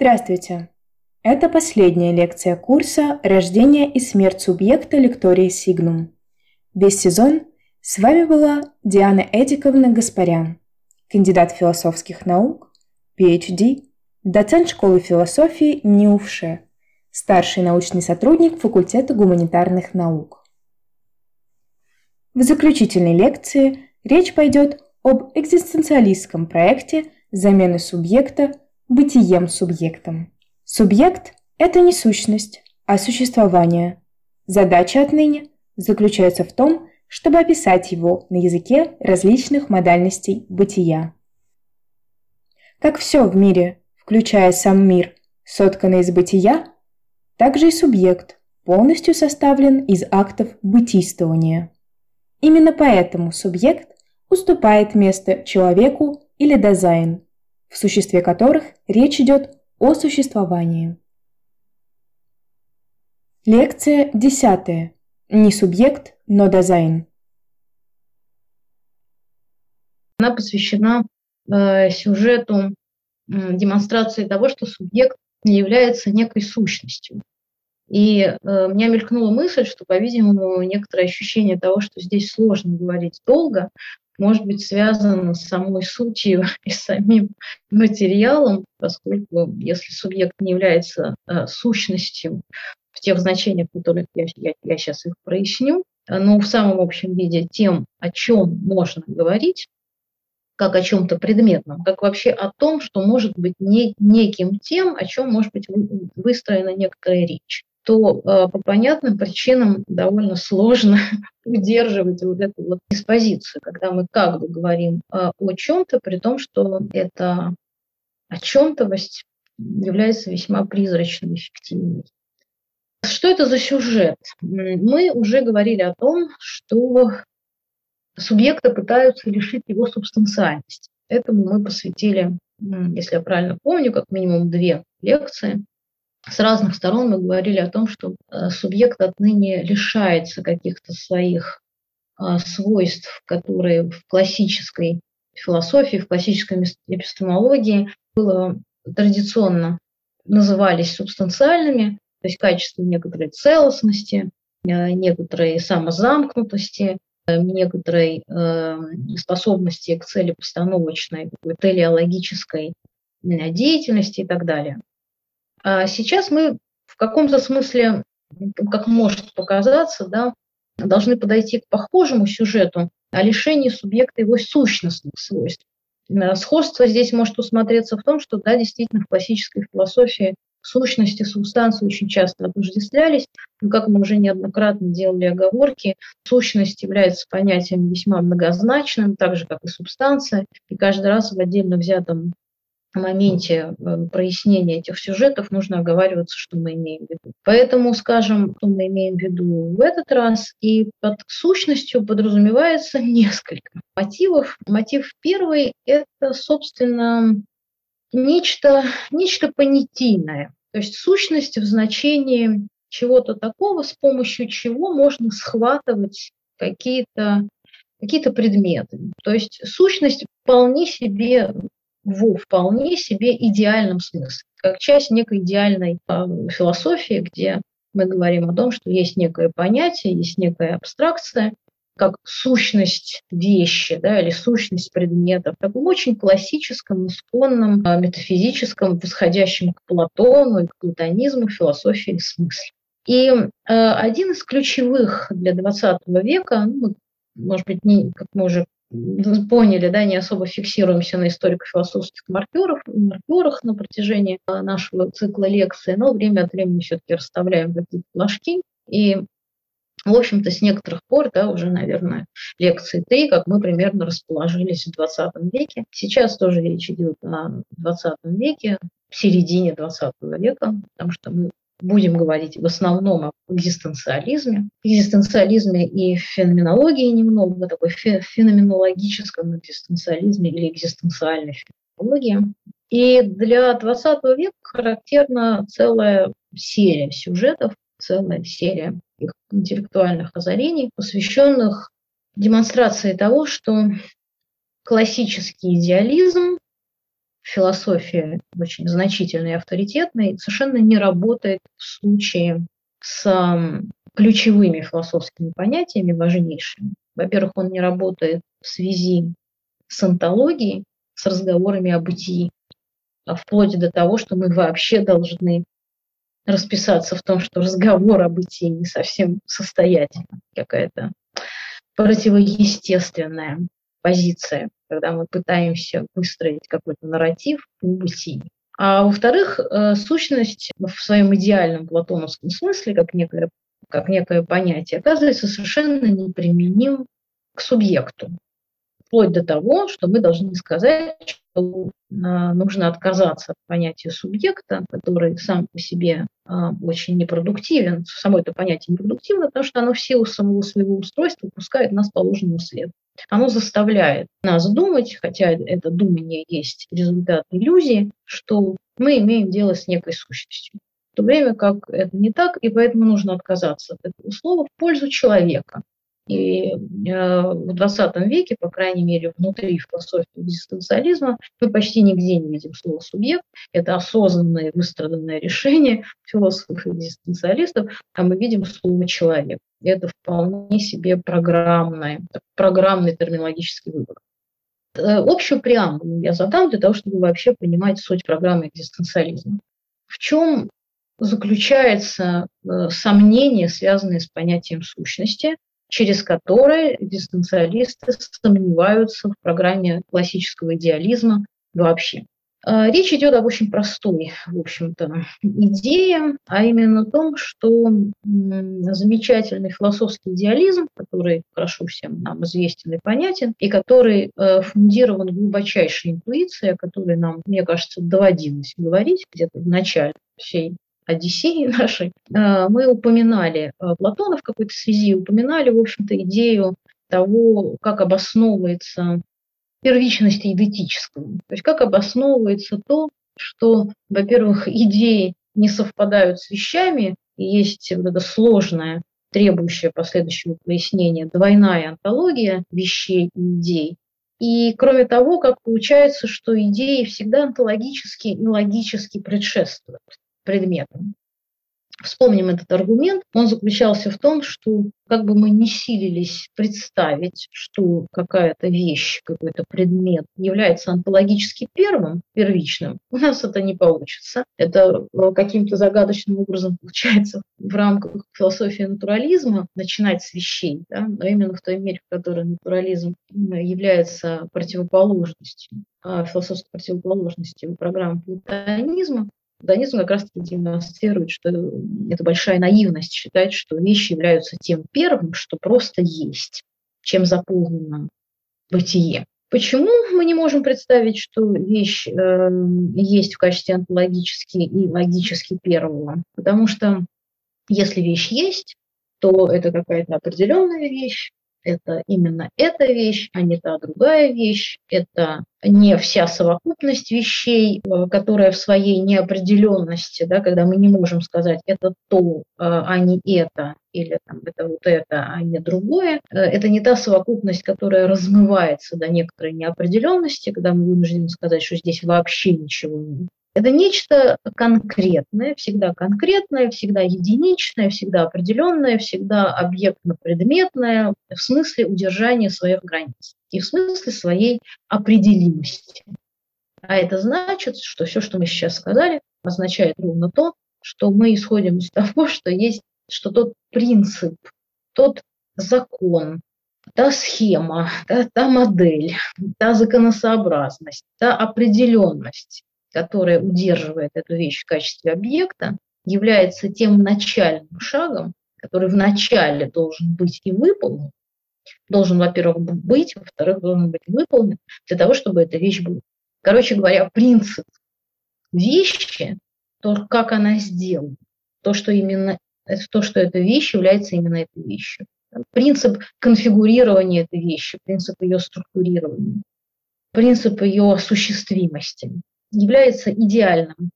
Здравствуйте! Это последняя лекция курса «Рождение и смерть субъекта лектории Сигнум». Весь сезон с вами была Диана Эдиковна Гаспарян, кандидат философских наук, PhD, доцент школы философии НИУФШЕ, старший научный сотрудник факультета гуманитарных наук. В заключительной лекции речь пойдет об экзистенциалистском проекте замены субъекта бытием субъектом. Субъект – это не сущность, а существование. Задача отныне заключается в том, чтобы описать его на языке различных модальностей бытия. Как все в мире, включая сам мир, сотканный из бытия, так же и субъект полностью составлен из актов бытийствования. Именно поэтому субъект уступает место человеку или дизайн, в существе которых речь идет о существовании. Лекция десятая. Не субъект, но дизайн. Она посвящена э, сюжету э, демонстрации того, что субъект является некой сущностью. И э, у меня мелькнула мысль, что, по-видимому, некоторое ощущение того, что здесь сложно говорить долго, может быть связано с самой сутью и самим материалом, поскольку если субъект не является э, сущностью в тех значениях, в которых я, я, я сейчас их проясню, э, но в самом общем виде тем, о чем можно говорить, как о чем-то предметном, как вообще о том, что может быть не, неким тем, о чем может быть выстроена некоторая речь то э, по понятным причинам довольно сложно удерживать вот эту вот диспозицию, когда мы как бы говорим э, о чем-то, при том, что это о чем-то является весьма призрачной, эффективной. Что это за сюжет? Мы уже говорили о том, что субъекта пытаются лишить его субстанциальности. Этому мы посвятили, если я правильно помню, как минимум две лекции с разных сторон мы говорили о том, что э, субъект отныне лишается каких-то своих а, свойств, которые в классической философии, в классической эпистемологии было традиционно назывались субстанциальными, то есть качество некоторой целостности, э, некоторой самозамкнутости, э, некоторой способности к целепостановочной, телеологической деятельности и так далее. А сейчас мы в каком-то смысле, как может показаться, да, должны подойти к похожему сюжету о лишении субъекта его сущностных свойств. Э, сходство здесь может усмотреться в том, что, да, действительно, в классической философии сущности, субстанции очень часто отождествлялись. Но, как мы уже неоднократно делали оговорки, сущность является понятием весьма многозначным, так же, как и субстанция. И каждый раз в отдельно взятом моменте э, прояснения этих сюжетов нужно оговариваться, что мы имеем в виду. Поэтому скажем, что мы имеем в виду в этот раз. И под сущностью подразумевается несколько мотивов. Мотив первый – это, собственно, нечто, нечто понятийное. То есть сущность в значении чего-то такого, с помощью чего можно схватывать какие-то какие-то предметы. То есть сущность вполне себе в вполне себе идеальном смысле, как часть некой идеальной э, философии, где мы говорим о том, что есть некое понятие, есть некая абстракция, как сущность вещи да, или сущность предметов, в таком очень классическом, исконном, э, метафизическом, восходящем к Платону и к платонизму философии смысле. И э, один из ключевых для XX века, ну, может быть, не, как мы уже поняли, да, не особо фиксируемся на историко-философских маркерах, маркерах на протяжении а, нашего цикла лекций, но время от времени все-таки расставляем какие-то флажки. И, в общем-то, с некоторых пор, да, уже, наверное, лекции 3, как мы примерно расположились в 20 веке. Сейчас тоже речь идет о 20 веке, в середине 20 века, потому что мы будем говорить в основном о экзистенциализме, экзистенциализме и феноменологии немного, такой феноменологическом экзистенциализме или экзистенциальной феноменологии. И для 20 века характерна целая серия сюжетов, целая серия их интеллектуальных озарений, посвященных демонстрации того, что классический идеализм философии очень значительной и авторитетной, совершенно не работает в случае с ключевыми философскими понятиями, важнейшими. Во-первых, он не работает в связи с антологией, с разговорами о бытии, а вплоть до того, что мы вообще должны расписаться в том, что разговор о бытии не совсем состоятельный, какая-то противоестественная позиция, когда мы пытаемся выстроить какой-то нарратив о бытии. А во-вторых, э, сущность в своем идеальном платоновском смысле, как некое, как некое понятие, оказывается совершенно неприменим к субъекту вплоть до того, что мы должны сказать, что а, нужно отказаться от понятия субъекта, который сам по себе очень непродуктивен. Само это понятие непродуктивно, потому что оно в силу самого своего устройства пускает нас по ложному следу. Оно заставляет нас думать, хотя это думание есть результат иллюзии, что мы имеем дело с некой сущностью. В то время как это не так, и поэтому нужно отказаться от этого слова в пользу человека, и э, в 20 веке, по крайней мере, внутри философии экзистенциализма, мы почти нигде не видим слова «субъект». Это осознанное, выстраданное решение философов-экзистенциалистов, а мы видим слово «человек». И это вполне себе программное, программный терминологический выбор. Э, общую преамбулу я задам для того, чтобы вообще понимать суть программы экзистенциализма. В чем заключается э, сомнение, связанное с понятием сущности, через которые дистанциалисты сомневаются в программе классического идеализма вообще. А, речь идет об очень простой, в общем-то, идее, а именно о том, что замечательный философский идеализм, который хорошо всем нам известен и понятен, и который э, фундирован глубочайшей интуицией, о которой нам, мне кажется, доводилось говорить где-то в начале всей Одиссеи нашей, э, мы упоминали э, Платона в какой-то связи, упоминали, в общем-то, идею того, как обосновывается первичность идентического. То есть как обосновывается то, что, во-первых, идеи не совпадают с вещами, и есть вот эта сложная, требующая последующего пояснения, двойная антология вещей и идей. И кроме того, как получается, что идеи всегда онтологически и логически предшествуют предметом. Вспомним этот аргумент. Он заключался в том, что как бы мы не силились представить, что какая-то вещь, какой-то предмет является онтологически первым, первичным, у нас это не получится. Это э, каким-то загадочным образом получается в рамках философии натурализма начинать с вещей, да? но именно в той мере, в которой натурализм является противоположностью, а философской противоположностью программы платонизма, Донизм как раз демонстрирует, что это большая наивность считать, что вещи являются тем первым, что просто есть, чем заполнено бытие. Почему мы не можем представить, что вещь э, есть в качестве онтологически и логически первого? Потому что если вещь есть, то это какая-то определенная вещь, это именно эта вещь, а не та другая вещь. Это не вся совокупность вещей, э, которая в своей неопределенности, да, когда мы не можем сказать это то, э, а не это, или там, это вот это, а не другое. Э, это не та совокупность, которая размывается до некоторой неопределенности, когда мы вынуждены сказать, что здесь вообще ничего нет. Это нечто конкретное, всегда конкретное, всегда единичное, всегда определенное, всегда объектно-предметное в смысле удержания своих границ и в смысле своей определимости. А это значит, что все, что мы сейчас сказали, означает ровно то, что мы исходим из того, что есть, что тот принцип, тот закон, та схема, та, та модель, та законосообразность, та определенность, которая удерживает эту вещь в качестве объекта, является тем начальным шагом, который вначале должен быть и выполнен, должен, во-первых, быть, во-вторых, должен быть выполнен для того, чтобы эта вещь была. Короче говоря, принцип вещи, то, как она сделана, то, что именно то, что эта вещь является именно этой вещью. Принцип конфигурирования этой вещи, принцип ее структурирования, принцип ее осуществимости является идеальным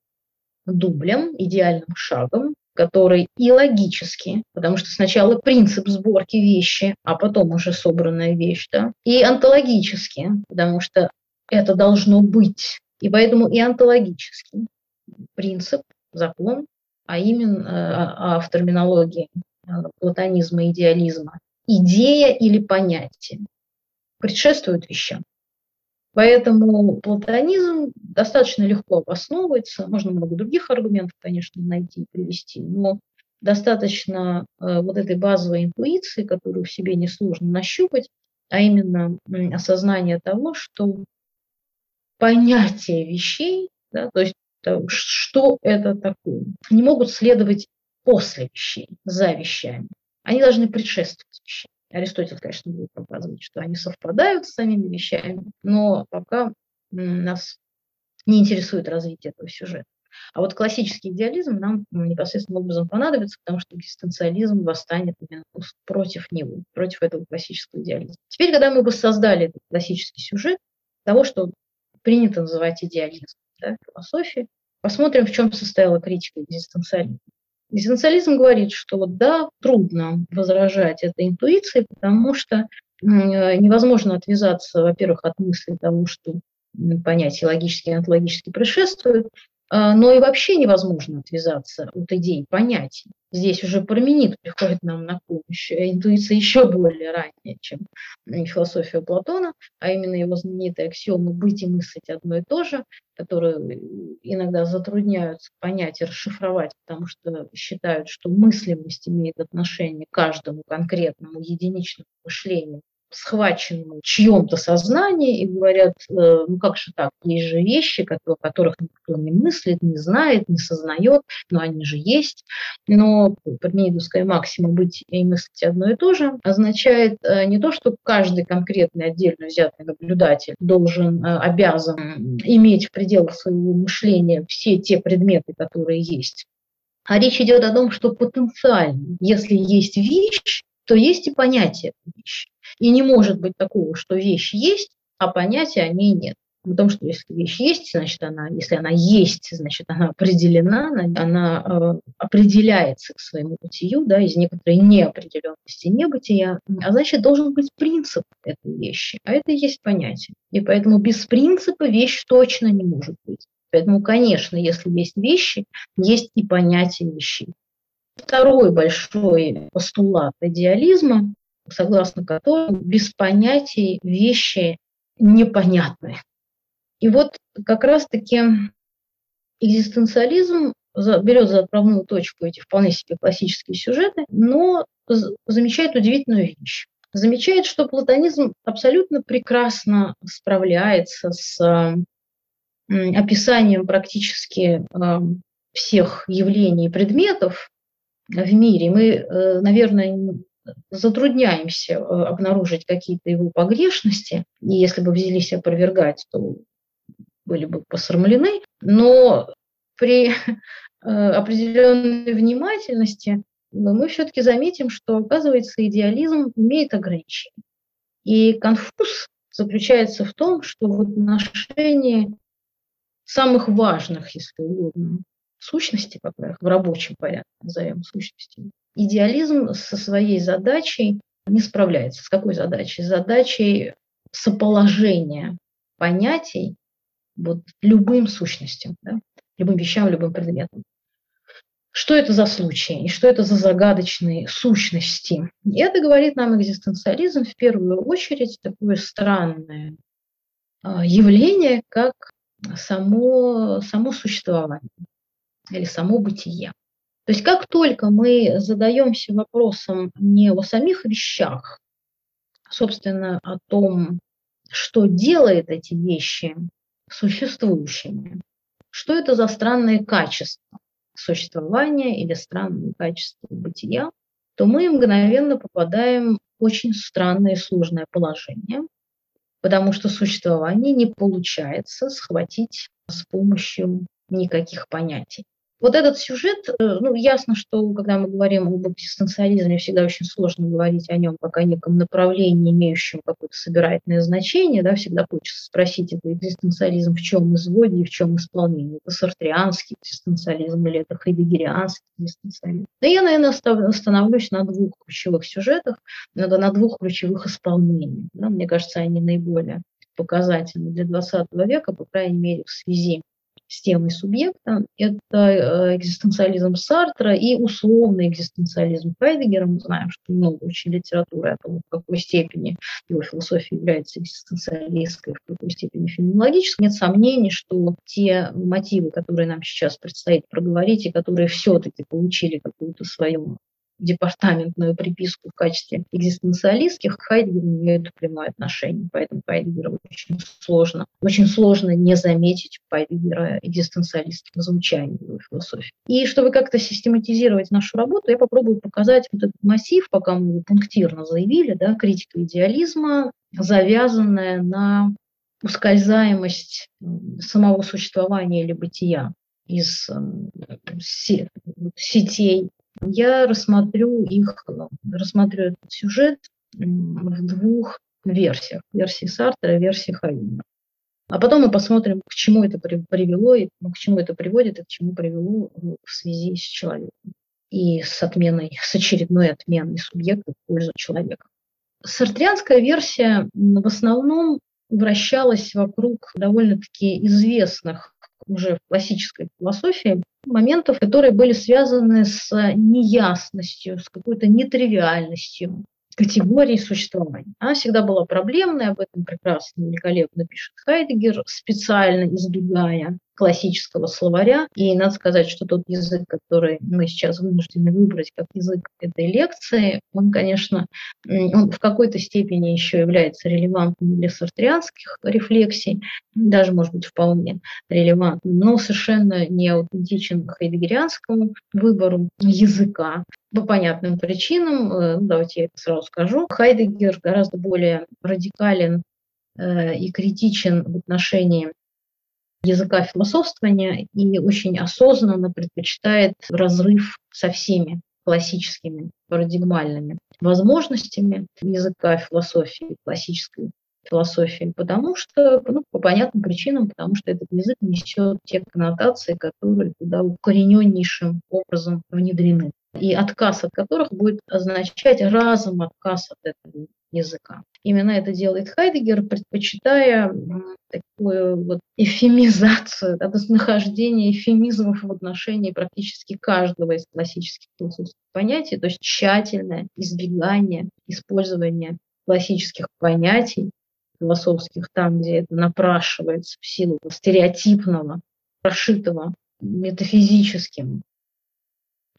дублем, идеальным шагом, который и логически, потому что сначала принцип сборки вещи, а потом уже собранная вещь, да, и онтологически, потому что это должно быть И поэтому и онтологический принцип, закон, а именно а, а в терминологии платонизма и идеализма, идея или понятие предшествует вещам. Поэтому платонизм достаточно легко обосновывается, можно много других аргументов, конечно, найти и привести, но достаточно э, вот этой базовой интуиции, которую в себе несложно нащупать, а именно осознание того, что понятие вещей, да, то есть что это такое, не могут следовать после вещей, за вещами. Они должны предшествовать вещам. Аристотель, конечно, будет показывать, что они совпадают с самими вещами, но пока нас не интересует развитие этого сюжета. А вот классический идеализм нам непосредственным образом понадобится, потому что экзистенциализм восстанет именно против него, против этого классического идеализма. Теперь, когда мы воссоздали этот классический сюжет того, что принято называть идеализм да, философии, посмотрим, в чем состояла критика экзистенциализма. Экзистенциализм говорит, что вот да, трудно возражать этой интуиции, потому что невозможно отвязаться, во-первых, от мысли того, что понятия логические и онтологически предшествуют, но и вообще невозможно отвязаться от идей, понятий. Здесь уже Парменид приходит нам на помощь. Интуиция еще более ранняя, чем философия Платона, а именно его знаменитая аксиома «быть и мыслить одно и то же», которую иногда затрудняются понять и расшифровать, потому что считают, что мыслимость имеет отношение к каждому конкретному единичному мышлению, схвачены в чьем-то сознании и говорят, э, ну как же так, есть же вещи, о которых никто не мыслит, не знает, не сознает, но они же есть. Но парменидовская максима «быть и мыслить одно и то же» означает э, не то, что каждый конкретный отдельно взятый наблюдатель должен, э, обязан иметь в пределах своего мышления все те предметы, которые есть, а речь идет о том, что потенциально, если есть вещь, то есть и понятие вещи. И не может быть такого, что вещь есть, а понятия о ней нет. Потому что если вещь есть, значит она, если она есть, значит она определена, она э, определяется к своему бытию, да, из некоторой неопределенности небытия, а значит должен быть принцип этой вещи, а это и есть понятие. И поэтому без принципа вещь точно не может быть. Поэтому, конечно, если есть вещи, есть и понятие вещей. Второй большой постулат идеализма согласно которым без понятий вещи непонятны. И вот как раз-таки экзистенциализм берет за отправную точку эти вполне себе классические сюжеты, но замечает удивительную вещь. Замечает, что платонизм абсолютно прекрасно справляется с описанием практически всех явлений и предметов в мире. Мы, э, наверное, затрудняемся э, обнаружить какие-то его погрешности, и если бы взялись опровергать, то были бы посрамлены, но при э, определенной внимательности мы все-таки заметим, что, оказывается, идеализм имеет ограничения. И конфуз заключается в том, что в отношении самых важных, если угодно, сущностей, пока их в рабочем порядке назовем сущностями, идеализм со своей задачей не справляется. С какой задачей? С задачей соположения понятий вот, любым сущностям, да? любым вещам, любым предметам. Что это за случаи и что это за загадочные сущности? И это говорит нам экзистенциализм в первую очередь такое странное а, явление, как само, само существование или само бытие. То есть как только мы задаемся вопросом не о самих вещах, собственно, о том, что делает эти вещи существующими, что это за странные качества существования или странные качества бытия, то мы мгновенно попадаем в очень странное и сложное положение, потому что существование не получается схватить с помощью никаких понятий. Вот этот сюжет, э, ну, ясно, что когда мы говорим об экзистенциализме, всегда очень сложно говорить о нем как о неком направлении, имеющем какое-то собирательное значение, да, всегда хочется спросить, это экзистенциализм в чем изводе и в чем исполнении, это сартрианский экзистенциализм или это хайдегерианский экзистенциализм. Да я, наверное, остановлюсь на двух ключевых сюжетах, на двух ключевых исполнениях. Да, мне кажется, они наиболее показательны для 20 века, по крайней мере, в связи с темой субъекта. Это э, экзистенциализм Сартра и условный экзистенциализм Хайдегера. Мы знаем, что много очень литературы о том, в какой степени его философия является экзистенциалистской, в какой степени феноменологической. Нет сомнений, что те мотивы, которые нам сейчас предстоит проговорить, и которые все-таки получили какую-то свою департаментную приписку в качестве экзистенциалистских, к не имеют прямое отношение. Поэтому Хайдгера очень сложно, очень сложно не заметить Хайдгера экзистенциалистским звучанием его философии. И чтобы как-то систематизировать нашу работу, я попробую показать вот этот массив, пока мы его пунктирно заявили, да, критика идеализма, завязанная на ускользаемость самого существования или бытия из сетей я рассмотрю их, рассмотрю этот сюжет в двух версиях. Версии Сартера и версии Хайдена. А потом мы посмотрим, к чему это привело, и к чему это приводит, и к чему привело в связи с человеком. И с отменой, с очередной отменой субъекта в пользу человека. Сартрианская версия в основном вращалась вокруг довольно-таки известных уже в классической философии моментов, которые были связаны с неясностью, с какой-то нетривиальностью категории существования. Она всегда была проблемной, об этом прекрасно, великолепно пишет Хайдегер, специально избегая классического словаря. И надо сказать, что тот язык, который мы сейчас вынуждены выбрать как язык этой лекции, он, конечно, он в какой-то степени еще является релевантным для сартрианских рефлексий, даже, может быть, вполне релевантным, но совершенно не аутентичен хайдегерианскому выбору языка по понятным причинам. Э, ну, давайте я сразу скажу. Хайдегер гораздо более радикален э, и критичен в отношении языка философствования и очень осознанно предпочитает разрыв со всеми классическими парадигмальными возможностями языка философии, классической философии, потому что, ну, по понятным причинам, потому что этот язык несет те коннотации, которые туда укорененнейшим образом внедрены, и отказ от которых будет означать разом отказ от этого языка. Именно это делает Хайдегер, предпочитая такую вот эфемизацию, да, нахождение эфемизмов в отношении практически каждого из классических философских понятий, то есть тщательное избегание использования классических понятий философских там, где это напрашивается в силу стереотипного, прошитого метафизическим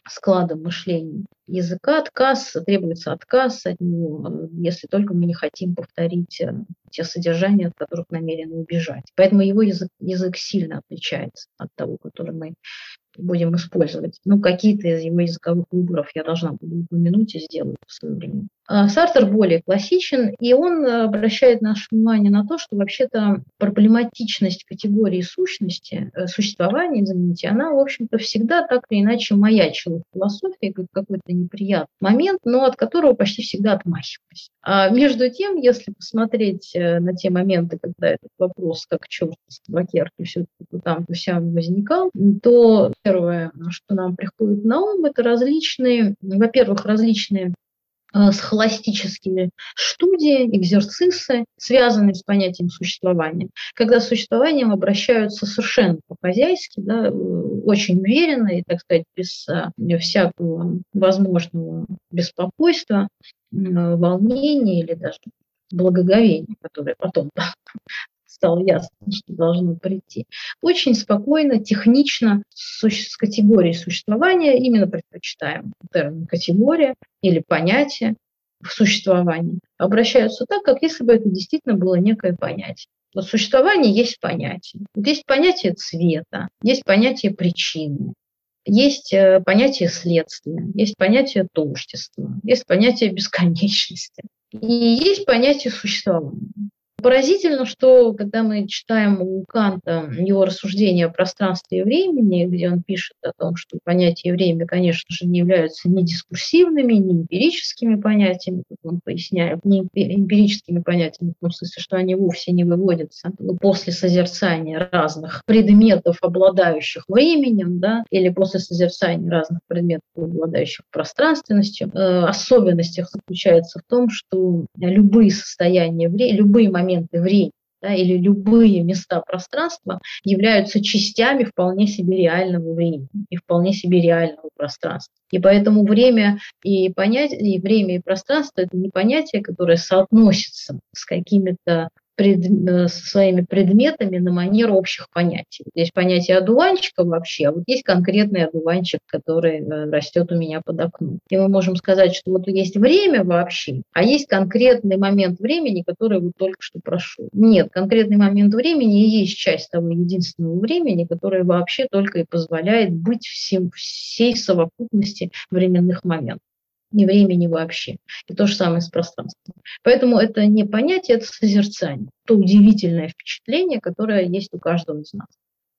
складом мышления языка отказ, требуется отказ от него, если только мы не хотим повторить э, те содержания, от которых намерены убежать. Поэтому его язык, язык сильно отличается от того, который мы будем использовать. Ну, какие-то из его языковых выборов я должна буду упомянуть и сделать в свое время. А Сартер более классичен, и он обращает наше внимание на то, что вообще-то проблематичность категории сущности, э, существования, извините, она, в общем-то, всегда так или иначе маячила в философии, как какой-то неприятный момент, но от которого почти всегда отмахивались. А между тем, если посмотреть э, на те моменты, когда этот вопрос, как черт с табакерки все-таки там то сям возникал, то первое, что нам приходит на ум, это различные, во-первых, различные Э, с холостическими студии, экзерцисы, связанные с понятием существования. Когда с существованием обращаются совершенно по-хозяйски, да, э, очень уверенно и, так сказать, без э, всякого возможного беспокойства, волнения или даже благоговения, которое потом стало ясно, что должно прийти. Очень спокойно, технично, с категорией существования, именно предпочитаем термин категория или понятие в существовании, обращаются так, как если бы это действительно было некое понятие. Вот существование есть понятие. Вот есть понятие цвета, есть понятие причины, есть э, понятие следствия, есть понятие тождества, есть понятие бесконечности и есть понятие существования. Поразительно, что когда мы читаем у Канта его рассуждения о пространстве и времени, где он пишет о том, что понятия и время, конечно же, не являются ни дискурсивными, ни эмпирическими понятиями, как он поясняет, не эмпирическими понятиями, в том смысле, что они вовсе не выводятся после созерцания разных предметов, обладающих временем, да, или после созерцания разных предметов, обладающих пространственностью. Э, особенность их заключается в том, что любые состояния, любые моменты моменты времени, да, или любые места пространства являются частями вполне себе реального времени и вполне себе реального пространства. И поэтому время и понятие, и время и пространство – это не понятие, которое соотносится с какими-то пред, э, со своими предметами на манер общих понятий. Здесь понятие одуванчика вообще, а вот есть конкретный одуванчик, который э, растет у меня под окном. И мы можем сказать, что вот есть время вообще, а есть конкретный момент времени, который вот только что прошел. Нет, конкретный момент времени и есть часть того единственного времени, которое вообще только и позволяет быть всем, всей совокупности временных моментов ни времени вообще. И то же самое с пространством. Поэтому это не понятие, это созерцание. То удивительное впечатление, которое есть у каждого из нас.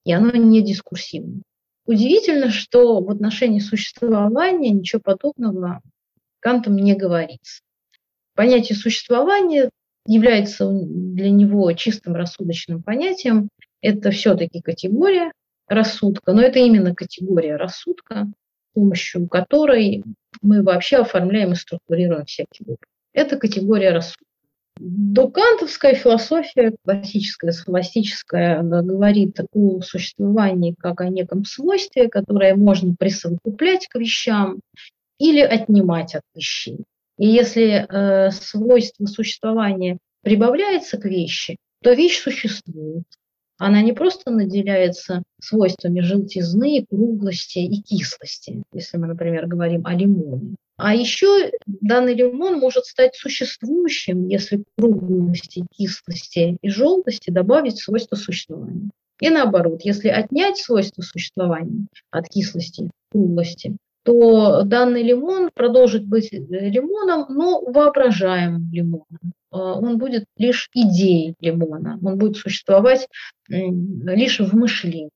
И оно не дискурсивно. Удивительно, что в отношении существования ничего подобного Кантом не говорится. Понятие существования является для него чистым рассудочным понятием. Это все-таки категория рассудка, но это именно категория рассудка, помощью которой мы вообще оформляем и структурируем всякие группы. Это категория рассудка. Докантовская философия, классическая, схоластическая, говорит о существовании как о неком свойстве, которое можно присовокуплять к вещам или отнимать от вещей. И если э, свойство существования прибавляется к вещи, то вещь существует. Она не просто наделяется свойствами желтизны, круглости и кислости, если мы, например, говорим о лимоне. А еще данный лимон может стать существующим, если круглости, кислости и желтости добавить свойства существования. И наоборот, если отнять свойства существования от кислости, круглости, то данный лимон продолжит быть лимоном, но воображаемым лимоном. А, он будет лишь идеей лимона, он будет существовать лишь в мышлении,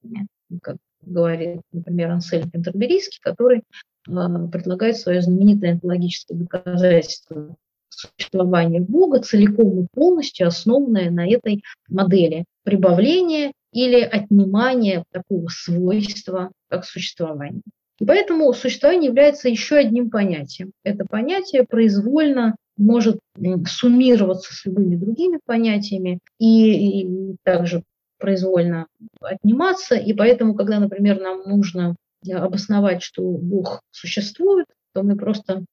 как говорит, например, Ансель Кентерберийский, который а, предлагает свое знаменитое онтологическое доказательство существования Бога, целиком и полностью основанное на этой модели прибавления или отнимания такого свойства, как существование. И поэтому существование является еще одним понятием. Это понятие произвольно может суммироваться с любыми другими понятиями и, и также произвольно отниматься. И поэтому, когда, например, нам нужно обосновать, что Бог существует, то мы просто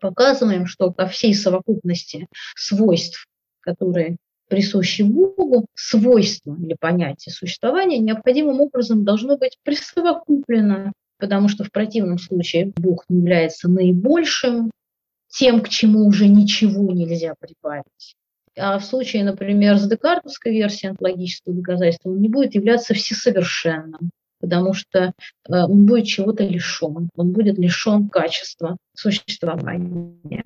показываем, что по всей совокупности свойств, которые присущи Богу, свойства или понятие существования необходимым образом должно быть присовокуплено потому что в противном случае Бог является наибольшим, тем, к чему уже ничего нельзя прибавить. А в случае, например, с декартовской версией онтологического доказательства он не будет являться всесовершенным, потому что э, он будет чего-то лишен, он будет лишен качества существования.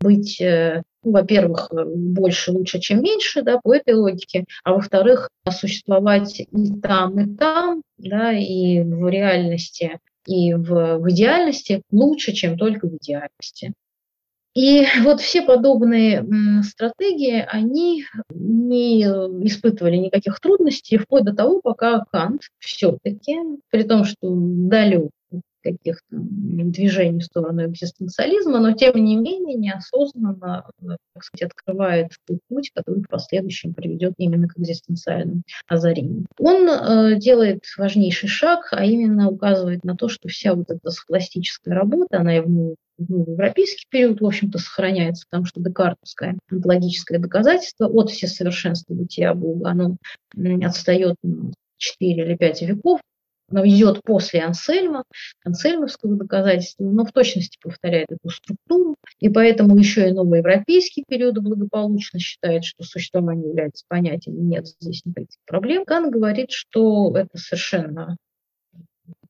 Быть, э, ну, во-первых, больше лучше, чем меньше, да, по этой логике, а во-вторых, существовать и там, и там, да, и в реальности и в, в идеальности лучше, чем только в идеальности. И вот все подобные стратегии, они не испытывали никаких трудностей, вплоть до того, пока Кант все-таки, при том, что далек каких-то движений в сторону экзистенциализма, но тем не менее неосознанно, так сказать, открывает путь, который в последующем приведет именно к экзистенциальным озарениям. Он э, делает важнейший шаг, а именно указывает на то, что вся вот эта схоластическая работа, она и в в европейский период, в общем-то, сохраняется, потому что декартовское онтологическое доказательство от всесовершенства бытия Бога, оно отстает на 4 или 5 веков идет после Ансельма, ансельмовского доказательства, но в точности повторяет эту структуру, и поэтому еще и новоевропейский период благополучно считает, что существование является понятием, нет здесь никаких проблем. Кан говорит, что это совершенно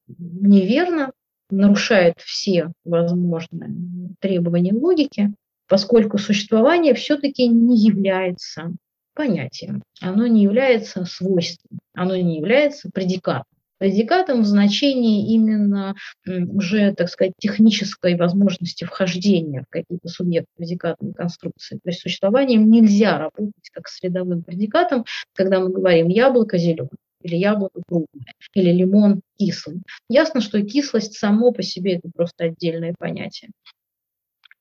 неверно, нарушает все возможные требования логики, поскольку существование все-таки не является понятием, оно не является свойством, оно не является предикатом предикатом в значении именно уже, так сказать, технической возможности вхождения в какие-то субъекты предикатной конструкции. То есть существованием нельзя работать как средовым предикатом, когда мы говорим яблоко зеленое или яблоко круглое, или лимон кислый. Ясно, что кислость само по себе это просто отдельное понятие.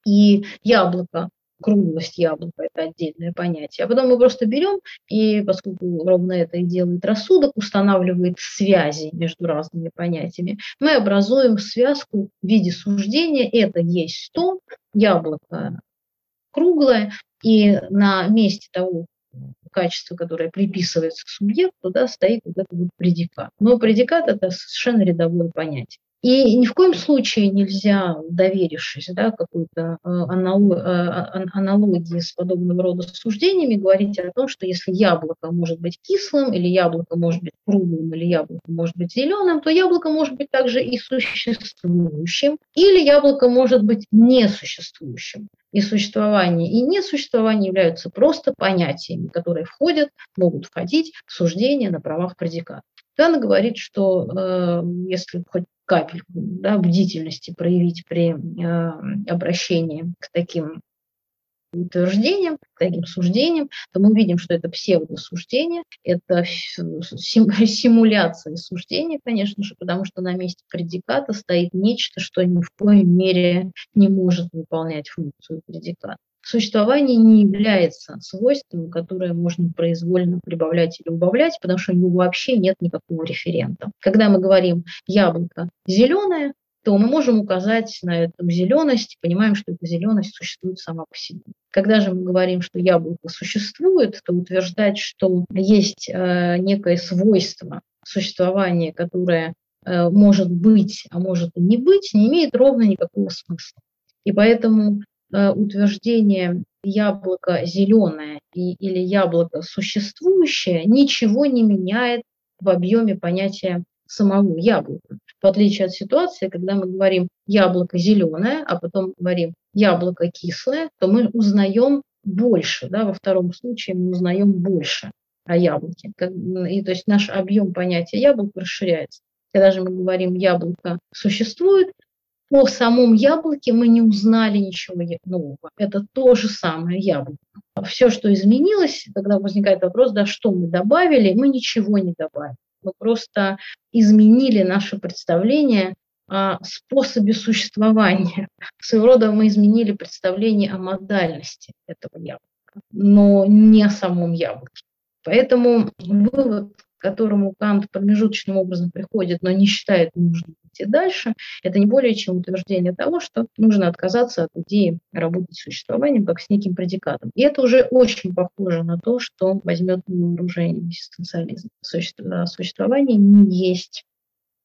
И яблоко круглость яблока – это отдельное понятие. А потом мы просто берем, и поскольку ровно это и делает рассудок, устанавливает связи между разными понятиями, мы образуем связку в виде суждения «это есть то», яблоко круглое, и на месте того качества, которое приписывается к субъекту, да, стоит вот этот вот предикат. Но предикат – это совершенно рядовое понятие. И ни в коем случае нельзя, доверившись да, какой-то э, э, аналогии с подобного рода суждениями, говорить о том, что если яблоко может быть кислым, или яблоко может быть круглым, или яблоко может быть зеленым, то яблоко может быть также и существующим, или яблоко может быть несуществующим. И существование, и несуществование являются просто понятиями, которые входят, могут входить в суждение на правах предиката. Кан говорит, что э, если хоть капельку да, бдительности проявить при э, обращении к таким утверждениям, к таким суждениям, то мы увидим, что это псевдосуждение, это симуляция суждения, конечно же, потому что на месте предиката стоит нечто, что ни в коей мере не может выполнять функцию предиката. Существование не является свойством, которое можно произвольно прибавлять или убавлять, потому что у него вообще нет никакого референта. Когда мы говорим «яблоко зеленое», то мы можем указать на эту зеленость, понимаем, что эта зеленость существует сама по себе. Когда же мы говорим, что яблоко существует, то утверждать, что есть э, некое свойство существования, которое э, может быть, а может и не быть, не имеет ровно никакого смысла. И поэтому утверждение яблоко зеленое и, или яблоко существующее ничего не меняет в объеме понятия самого яблока. В отличие от ситуации, когда мы говорим яблоко зеленое, а потом говорим яблоко кислое, то мы узнаем больше. Да? Во втором случае мы узнаем больше о яблоке. И, то есть наш объем понятия яблока расширяется. Когда же мы говорим яблоко существует, о самом яблоке мы не узнали ничего нового. Это то же самое яблоко. Все, что изменилось, тогда возникает вопрос, да, что мы добавили? Мы ничего не добавили. Мы просто изменили наше представление о способе существования. Своего рода мы изменили представление о модальности этого яблока, но не о самом яблоке. Поэтому вывод к которому Кант промежуточным образом приходит, но не считает нужным идти дальше, это не более чем утверждение того, что нужно отказаться от идеи работать с существованием как с неким предикатом. И это уже очень похоже на то, что возьмет вооружение экзистенциализм. Существование не есть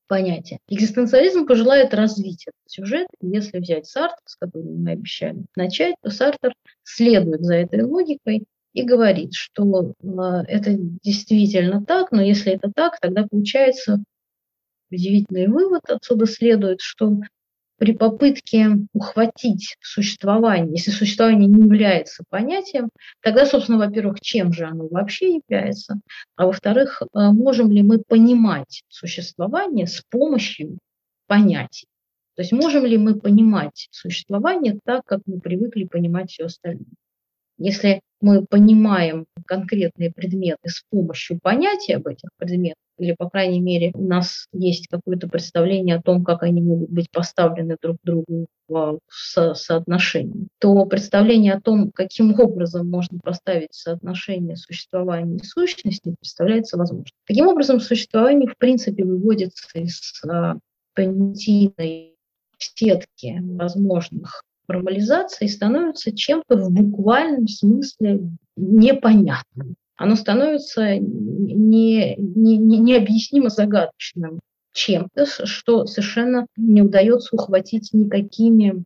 понятие. Экзистенциализм пожелает развить этот сюжет. Если взять Сартр, с которым мы обещали начать, то Сартр следует за этой логикой и говорит, что а, это действительно так, но если это так, тогда получается удивительный вывод отсюда следует, что при попытке ухватить существование, если существование не является понятием, тогда, собственно, во-первых, чем же оно вообще является, а во-вторых, а, можем ли мы понимать существование с помощью понятий. То есть можем ли мы понимать существование так, как мы привыкли понимать все остальное. Если мы понимаем конкретные предметы с помощью понятия об этих предметах, или, по крайней мере, у нас есть какое-то представление о том, как они могут быть поставлены друг к другу в со соотношении, то представление о том, каким образом можно поставить соотношение существования и сущности, представляется возможным. Таким образом, существование, в принципе, выводится из а, понятийной сетки возможных формализации становится чем-то в буквальном смысле непонятным. Оно становится не, не, не, необъяснимо загадочным чем-то, что совершенно не удается ухватить никакими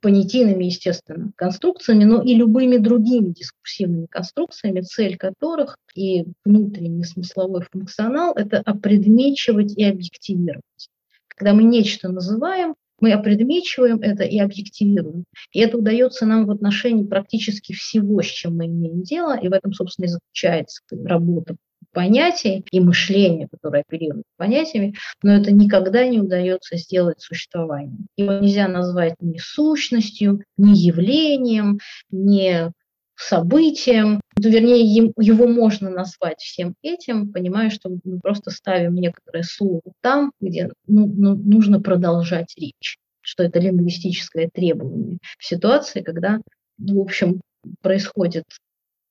понятийными, естественно, конструкциями, но и любыми другими дискурсивными конструкциями, цель которых и внутренний смысловой функционал – это опредмечивать и объективировать. Когда мы нечто называем, мы опредмечиваем это и объективируем. И это удается нам в отношении практически всего, с чем мы имеем дело, и в этом, собственно, и заключается работа понятий и мышления, которое оперирует понятиями, но это никогда не удается сделать существованием. Его нельзя назвать ни сущностью, ни явлением, ни событием, ну, вернее, его можно назвать всем этим, понимая, что мы просто ставим некоторое слово там, где ну, ну, нужно продолжать речь, что это лингвистическое требование в ситуации, когда в общем, происходит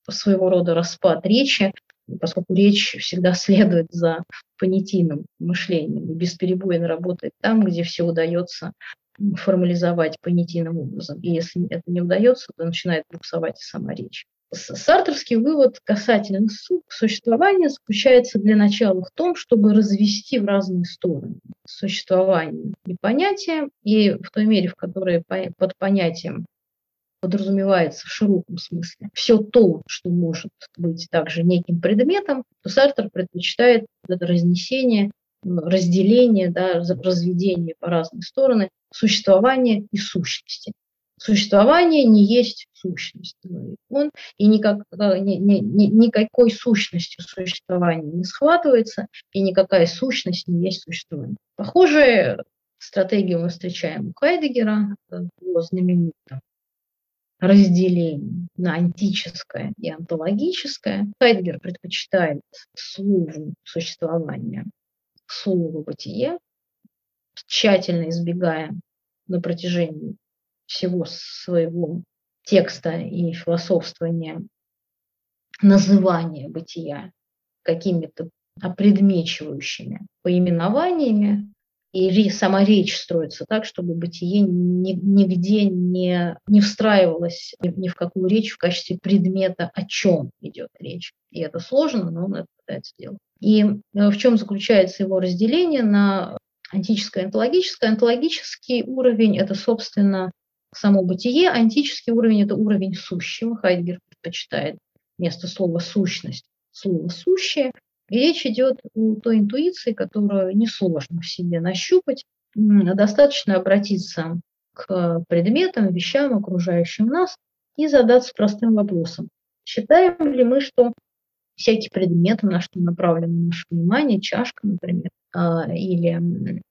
своего рода распад речи, поскольку речь всегда следует за понятийным мышлением и бесперебойно работает там, где все удается формализовать понятийным образом. И если это не удается, то начинает буксовать и сама речь. Сартерский вывод касательно существования заключается для начала в том, чтобы развести в разные стороны существование и понятие, и в той мере, в которой под понятием подразумевается в широком смысле все то, что может быть также неким предметом, то Сартер предпочитает это разнесение, разделение, да, разведение по разные стороны существования и сущности. Существование не есть сущность, он, и никак, ни, ни, ни, никакой сущностью существования не схватывается, и никакая сущность не есть существование. Похожие стратегию мы встречаем у Хайдегера его знаменитом разделении на антическое и онтологическое. Хайдегер предпочитает слову существования слову бытие, тщательно избегая на протяжении всего своего текста и философствования называния бытия какими-то опредмечивающими поименованиями, и сама речь строится так, чтобы бытие нигде не, не встраивалось ни в какую речь в качестве предмета, о чем идет речь. И это сложно, но он это пытается делать. И э, в чем заключается его разделение на антическое и онтологическое? Онтологический уровень – это, собственно, само бытие, антический уровень – это уровень сущего. Хайдгер предпочитает вместо слова «сущность» слово «сущее». И речь идет о той интуиции, которую несложно в себе нащупать. Достаточно обратиться к предметам, вещам, окружающим нас, и задаться простым вопросом. Считаем ли мы, что всякий предмет, на что направлено наше внимание, чашка, например, а, или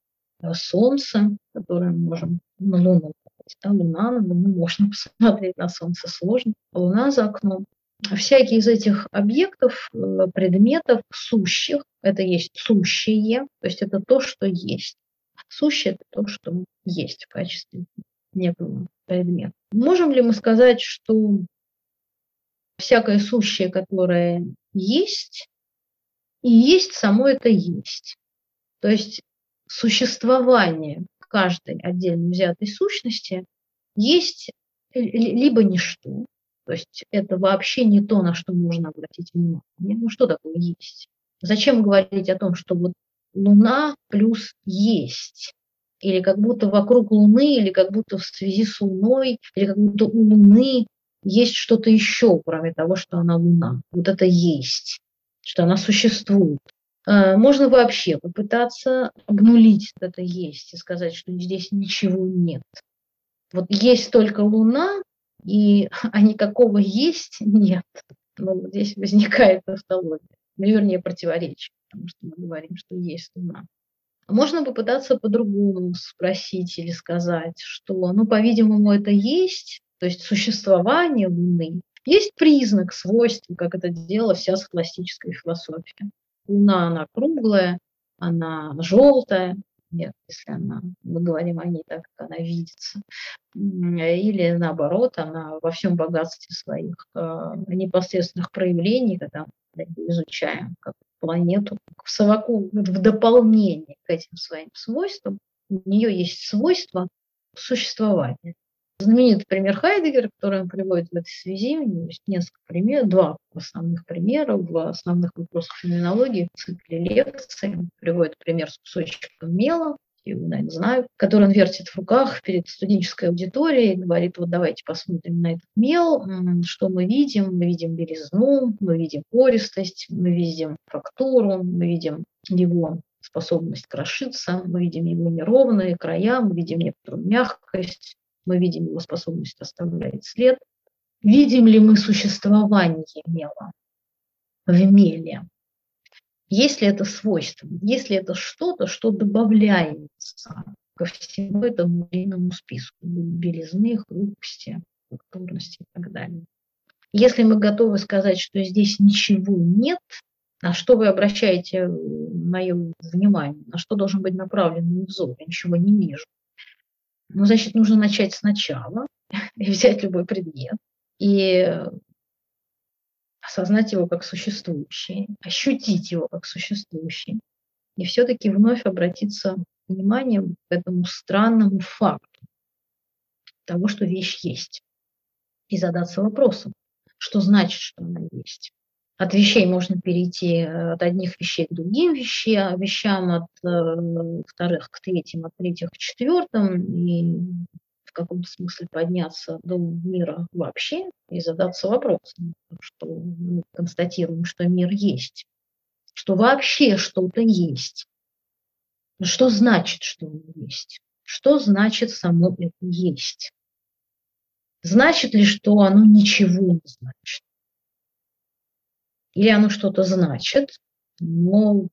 солнце, которое мы можем на Луну да, Луна, на Луну можно посмотреть, на Солнце сложно, Луна за окном. Всякие из этих объектов, э, предметов сущих, это есть сущее, то есть это то, что есть. Сущее – это то, что есть в качестве некого предмета. Можем ли мы сказать, что всякое сущее, которое есть, и есть само это есть. То есть существование каждой отдельно взятой сущности есть либо ничто, то есть это вообще не то, на что можно обратить внимание. Ну что такое есть? Зачем говорить о том, что вот Луна плюс есть? Или как будто вокруг Луны, или как будто в связи с Луной, или как будто у Луны есть что-то еще, кроме того, что она Луна. Вот это есть, что она существует. А, можно вообще попытаться обнулить это есть и сказать, что здесь ничего нет. Вот есть только Луна, и, а никакого есть нет. Ну, здесь возникает тавтология, ну, вернее, противоречие, потому что мы говорим, что есть Луна. Можно попытаться по-другому спросить или сказать, что, ну, по-видимому, это есть, то есть существование Луны, есть признак, свойства, как это делала вся схоластическая философия. Луна, она круглая, она желтая, нет, если она, мы говорим о ней так, как она видится, или наоборот, она во всем богатстве своих э, непосредственных проявлений, когда мы изучаем как планету, в совокуп, в дополнение к этим своим свойствам, у нее есть свойство существования. Знаменитый пример Хайдегера, который он приводит в этой связи, есть несколько примеров, два основных примера в основных вопросах феноменологии в цикле лекций. Он приводит пример с кусочком мела, его, наверное, знают, который он вертит в руках перед студенческой аудиторией и говорит, вот давайте посмотрим на этот мел, что мы видим, мы видим белизну, мы видим пористость, мы видим фактуру, мы видим его способность крошиться, мы видим его неровные края, мы видим некоторую мягкость, мы видим его способность оставлять след. Видим ли мы существование мела в меле? Есть ли это свойство? Есть ли это что-то, что добавляется ко всему этому длинному списку белизны, хрупкости, фактурности и так далее? Если мы готовы сказать, что здесь ничего нет, на что вы обращаете мое внимание, на что должен быть направлен взор, я ничего не вижу, Ну, значит, нужно начать сначала и взять любой предмет и осознать его как существующий, ощутить его как существующий, и все-таки вновь обратиться вниманием к этому странному факту того, что вещь есть, и задаться вопросом, что значит, что она есть. От вещей можно перейти э, от одних вещей к другим вещам, от э, вторых к третьим, от третьих к четвертым, и в каком-то смысле подняться до мира вообще и задаться вопросом, что мы констатируем, что мир есть, что вообще что-то есть. Что значит, что он есть? Что значит само это есть? Значит ли, что оно ничего не значит? Или оно что-то значит, но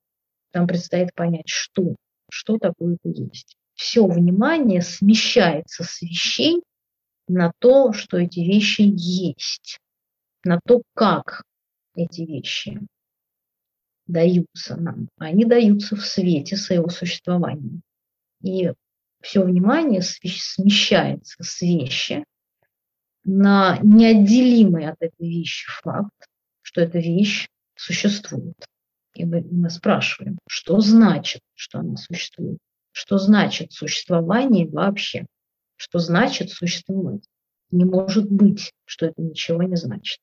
там предстоит понять, что, что такое это есть. Все внимание смещается с вещей на то, что эти вещи есть, на то, как эти вещи даются нам. Они даются в свете своего существования. И все внимание смещается с вещи на неотделимый от этой вещи факт, что эта вещь существует. И мы, мы спрашиваем, что значит, что она существует? Что значит существование вообще? Что значит существовать? Не может быть, что это ничего не значит.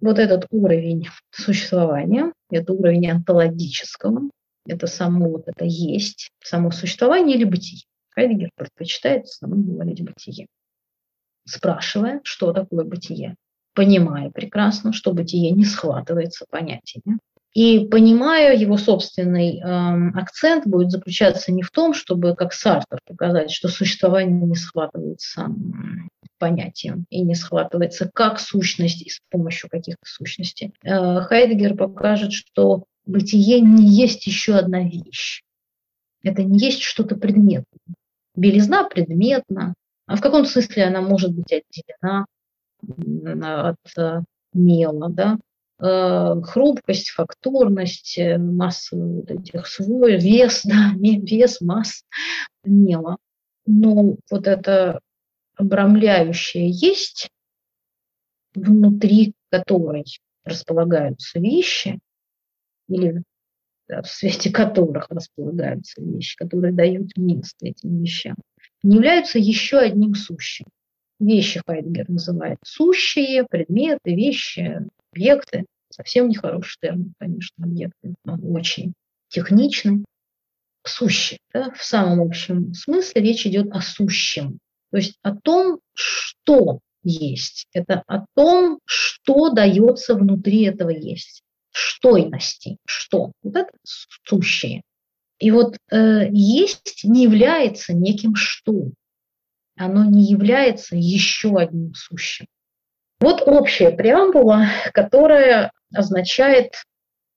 Вот этот уровень существования, это уровень онтологического, это само вот это есть, само существование или бытие. Хайдегер предпочитает самому говорить бытие, спрашивая, что такое бытие понимая прекрасно, что бытие не схватывается понятиями. И понимая его собственный э, акцент будет заключаться не в том, чтобы, как Сартер, показать, что существование не схватывается понятием и не схватывается как сущность и с помощью каких-то сущностей. Э, Хайдегер покажет, что бытие не есть еще одна вещь. Это не есть что-то предметное. Белизна предметна, а в каком смысле она может быть отделена от э, мела, да, э, хрупкость, фактурность, э, масса вот этих свой, вес, да, вес, масс мела. Но вот это обрамляющее есть, внутри которой располагаются вещи, или да, в свете которых располагаются вещи, которые дают место этим вещам, не являются еще одним сущим вещи Хайдгер называет сущие, предметы, вещи, объекты. Совсем нехороший термин, конечно, объекты. Он очень техничный. Сущие. Да? В самом общем смысле речь идет о сущем. То есть о том, что есть. Это о том, что дается внутри этого есть. Штойности. Что? Вот это сущее. И вот э, есть не является неким что оно не является еще одним сущим. Вот общая преамбула, которая означает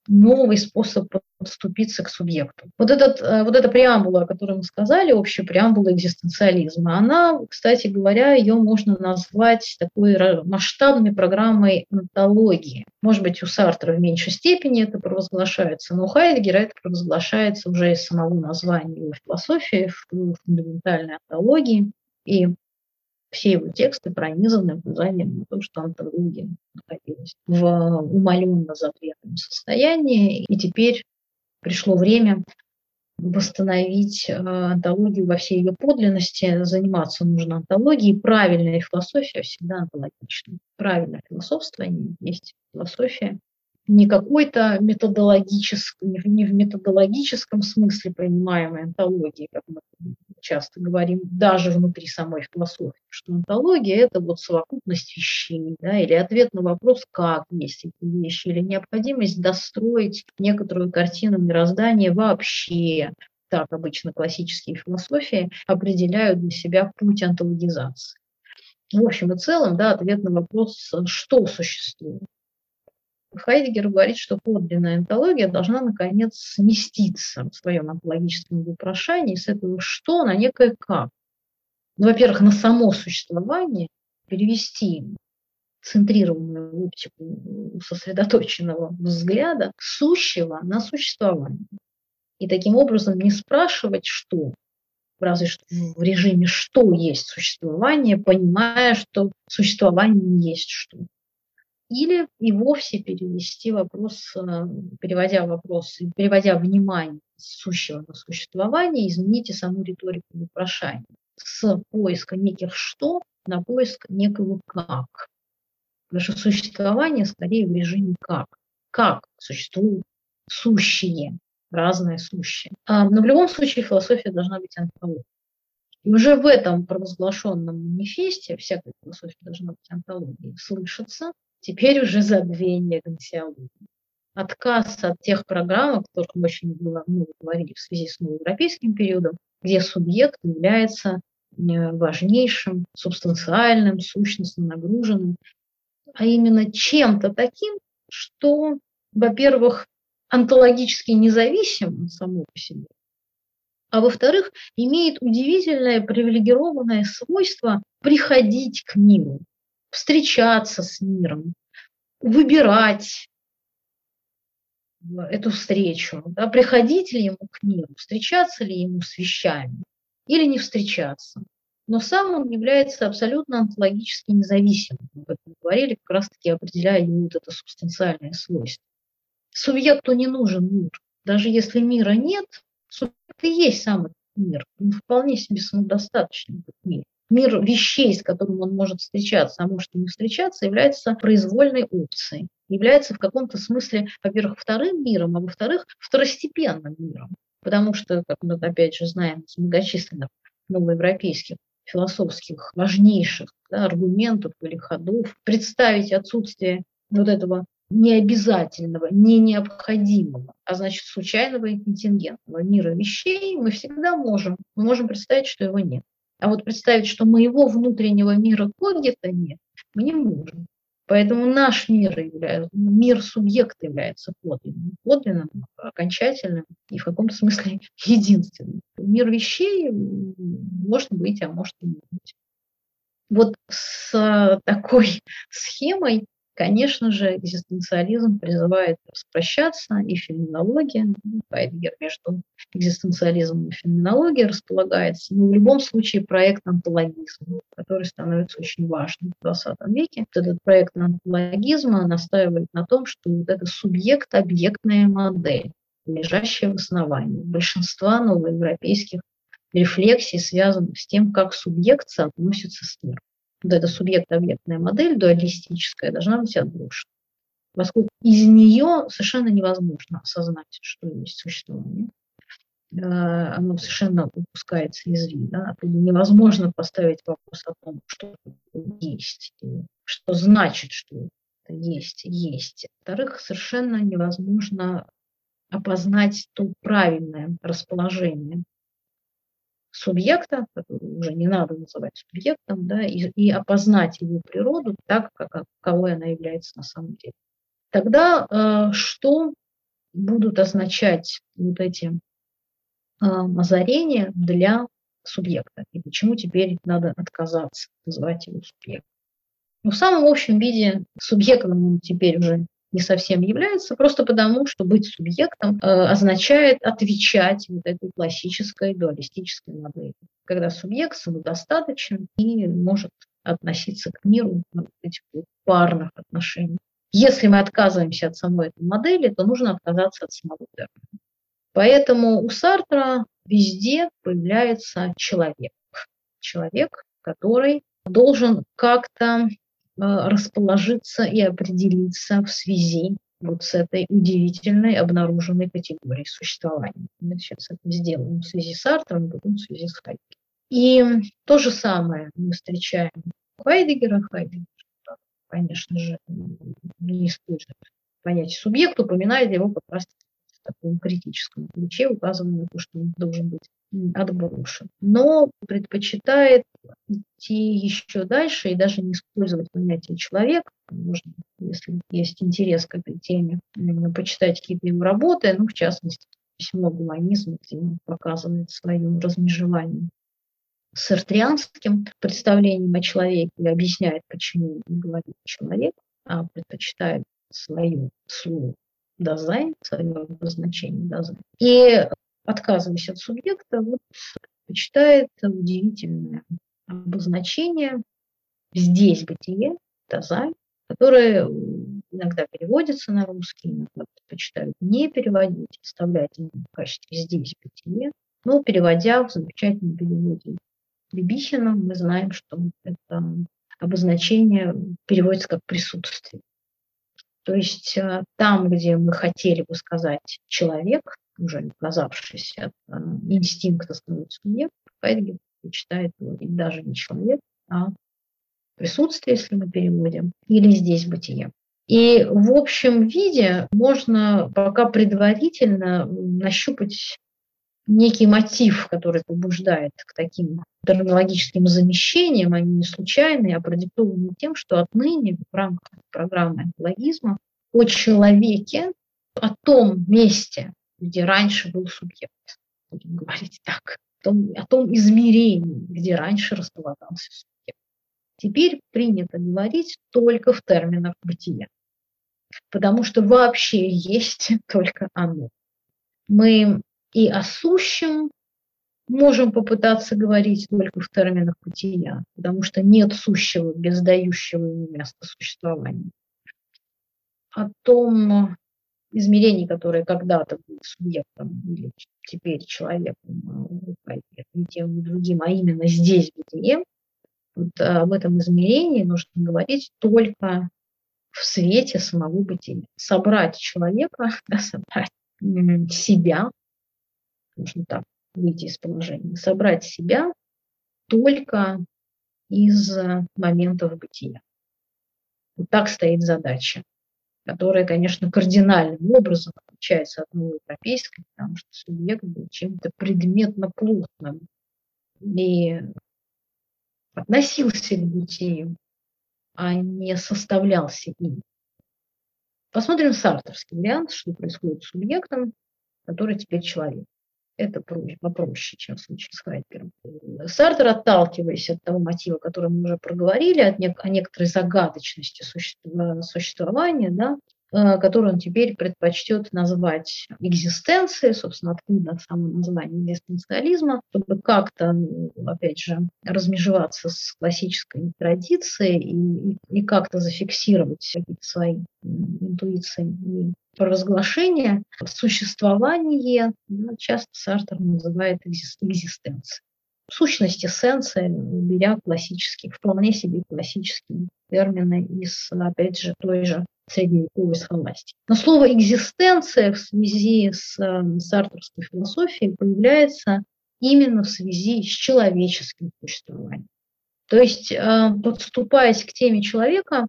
новый способ подступиться к субъекту. Вот, этот, э, вот эта преамбула, о которой мы сказали, общая преамбула экзистенциализма, она, кстати говоря, ее можно назвать такой масштабной программой онтологии. Может быть, у Сартра в меньшей степени это провозглашается, но у Хайдегера это провозглашается уже из самого названия его философии, в фундаментальной онтологии. И все его тексты пронизаны указанием на то, что антология находилась в умаленно запретном состоянии, и теперь пришло время восстановить э, антологию во всей ее подлинности. Заниматься нужно антологией. Правильная философия всегда антологична. Правильное философствование есть философия не какой-то методологический, не в методологическом смысле принимаемой антологии, как мы часто говорим, даже внутри самой философии, что антология – это вот совокупность вещей, да, или ответ на вопрос, как есть эти вещи, или необходимость достроить некоторую картину мироздания вообще. Так обычно классические философии определяют для себя путь антологизации. В общем и целом, да, ответ на вопрос, что существует. Хайдегер говорит, что подлинная онтология должна, наконец, сместиться в своем онтологическом вопрошании с этого «что» на некое «как». Ну, во-первых, на само существование перевести центрированную оптику сосредоточенного взгляда сущего на существование. И таким образом не спрашивать, что, разве что в режиме «что есть существование», понимая, что существование не есть что. Или и вовсе перевести вопрос, э, переводя вопрос, переводя внимание сущего на существование, измените саму риторику вопрошания с поиска неких «что» на поиск некого «как». Наше существование скорее в режиме «как». Как существуют сущие, разное сущее. А, но в любом случае философия должна быть антологией. И уже в этом провозглашенном манифесте, всякая философия должна быть антологией, слышится теперь уже забвение гносеологии. Отказ от тех программ, о которых мы очень много говорили в связи с новоевропейским периодом, где субъект является э, важнейшим, субстанциальным, сущностно нагруженным, а именно чем-то таким, что, во-первых, онтологически независим само по себе, а во-вторых, имеет удивительное привилегированное свойство приходить к миру, встречаться с миром, выбирать эту встречу, да, приходить ли ему к миру, встречаться ли ему с вещами или не встречаться. Но сам он является абсолютно онтологически независимым. Мы об этом говорили, как раз-таки определяя ему вот это субстанциальное свойство. Субъекту не нужен мир. Даже если мира нет, субъект и есть сам этот мир. Он вполне себе самодостаточный этот мир. Мир вещей, с которым он может встречаться, а может и не встречаться, является произвольной опцией. Является в каком-то смысле, во-первых, вторым миром, а во-вторых, второстепенным миром. Потому что, как мы опять же знаем из многочисленных новоевропейских философских важнейших да, аргументов или ходов, представить отсутствие вот этого необязательного, не необходимого, а значит случайного и контингентного мира вещей мы всегда можем. Мы можем представить, что его нет. А вот представить, что моего внутреннего мира где-то нет, мы не можем. Поэтому наш мир является, мир субъекта является подлинным, подлинным, окончательным и в каком-то смысле единственным. Мир вещей может быть, а может и не быть. Вот с такой схемой Конечно же, экзистенциализм призывает распрощаться, и феноменология, Хайдегер между экзистенциализмом и феноменологией располагается, но в любом случае проект антологизма, который становится очень важным в 20 веке. Этот проект антологизма настаивает на том, что вот это субъект-объектная модель, лежащая в основании большинства новоевропейских рефлексий, связанных с тем, как субъект соотносится с миром вот эта субъект-объектная модель дуалистическая должна быть отброшена. Поскольку из нее совершенно невозможно осознать, что есть существование. Э, оно совершенно упускается из вида. Невозможно поставить вопрос о том, что есть, что значит, что есть, есть. Во-вторых, совершенно невозможно опознать то правильное расположение субъекта, уже не надо называть субъектом, да, и, и опознать его природу так, как, каковой она является на самом деле. Тогда э, что будут означать вот эти э, озарения для субъекта? И почему теперь надо отказаться называть его субъектом? Ну, в самом общем виде субъектом теперь уже не совсем является, просто потому, что быть субъектом э, означает отвечать вот этой классической дуалистической модели, когда субъект самодостаточен и может относиться к миру в этих вот парных отношениях. Если мы отказываемся от самой этой модели, то нужно отказаться от самого термина. Поэтому у Сартра везде появляется человек. Человек, который должен как-то расположиться и определиться в связи вот с этой удивительной обнаруженной категорией существования. Мы сейчас это сделаем в связи с Артером, потом в связи с Хайдегером. И то же самое мы встречаем у Хайдегера. Хайдегер, конечно же, не использует понятие субъект, упоминает его как раз таком критическом ключе, указывая на то, что он должен быть отброшен. Но предпочитает идти еще дальше и даже не использовать понятие человек. Можно, если есть интерес к этой теме, почитать какие-то его работы, ну, в частности, письмо гуманизма, где он показывает свое размежевание с артрианским представлением о человеке и объясняет, почему не говорит человек, а предпочитает свое слово дизайн, свое обозначение дизайн. И отказываясь от субъекта, вот почитает удивительное обозначение «здесь бытие», «тазаль», которое иногда переводится на русский, иногда предпочитают не переводить, оставлять в качестве «здесь бытие», но переводя в замечательном переводе Бибихина, мы знаем, что это обозначение переводится как «присутствие». То есть э, там, где мы хотели бы сказать «человек», уже отказавшись от э, инстинкта становится субъект, Хайдгер читает говорит даже не человек, а присутствие, если мы переводим, или здесь бытие. И в общем виде можно пока предварительно нащупать некий мотив, который побуждает к таким терминологическим замещениям, они не случайные, а продиктованы тем, что отныне в рамках программы логизма о человеке, о том месте, где раньше был субъект, будем говорить так, о том, о том измерении, где раньше располагался субъект. Теперь принято говорить только в терминах бытия, потому что вообще есть только оно. Мы и о сущем можем попытаться говорить только в терминах бытия, потому что нет сущего без дающего ему место существования. О том измерении, которое когда-то было субъектом или теперь человеком, и тем и другим, а именно здесь бытие, вот об этом измерении нужно говорить только в свете самого бытия. Собрать человека, собрать себя нужно так выйти из положения, собрать себя только из моментов бытия. Вот так стоит задача, которая, конечно, кардинальным образом отличается от новоевропейской, потому что субъект был чем-то предметно плотным и относился к бытию, а не составлялся им. Посмотрим сартерский вариант, что происходит с субъектом, который теперь человек это попроще, чем в случае с Хайдгером. Сартер, отталкиваясь от того мотива, который мы уже проговорили, от не, о некоторой загадочности существования, да, Э, который он теперь предпочтет назвать экзистенцией, собственно, откуда само название экзистенциализма, чтобы как-то, опять же, размежеваться с классической традицией и, и как-то зафиксировать какие-то свои интуиции и провозглашения. Существование ну, часто Сартер называет экзистенцией. Сущность, эссенция, беря классические, вполне себе классические термины из, опять же, той же средневековой схоластики. Но слово «экзистенция» в связи с э, сартерской философией появляется именно в связи с человеческим существованием. То есть, э, подступаясь к теме человека,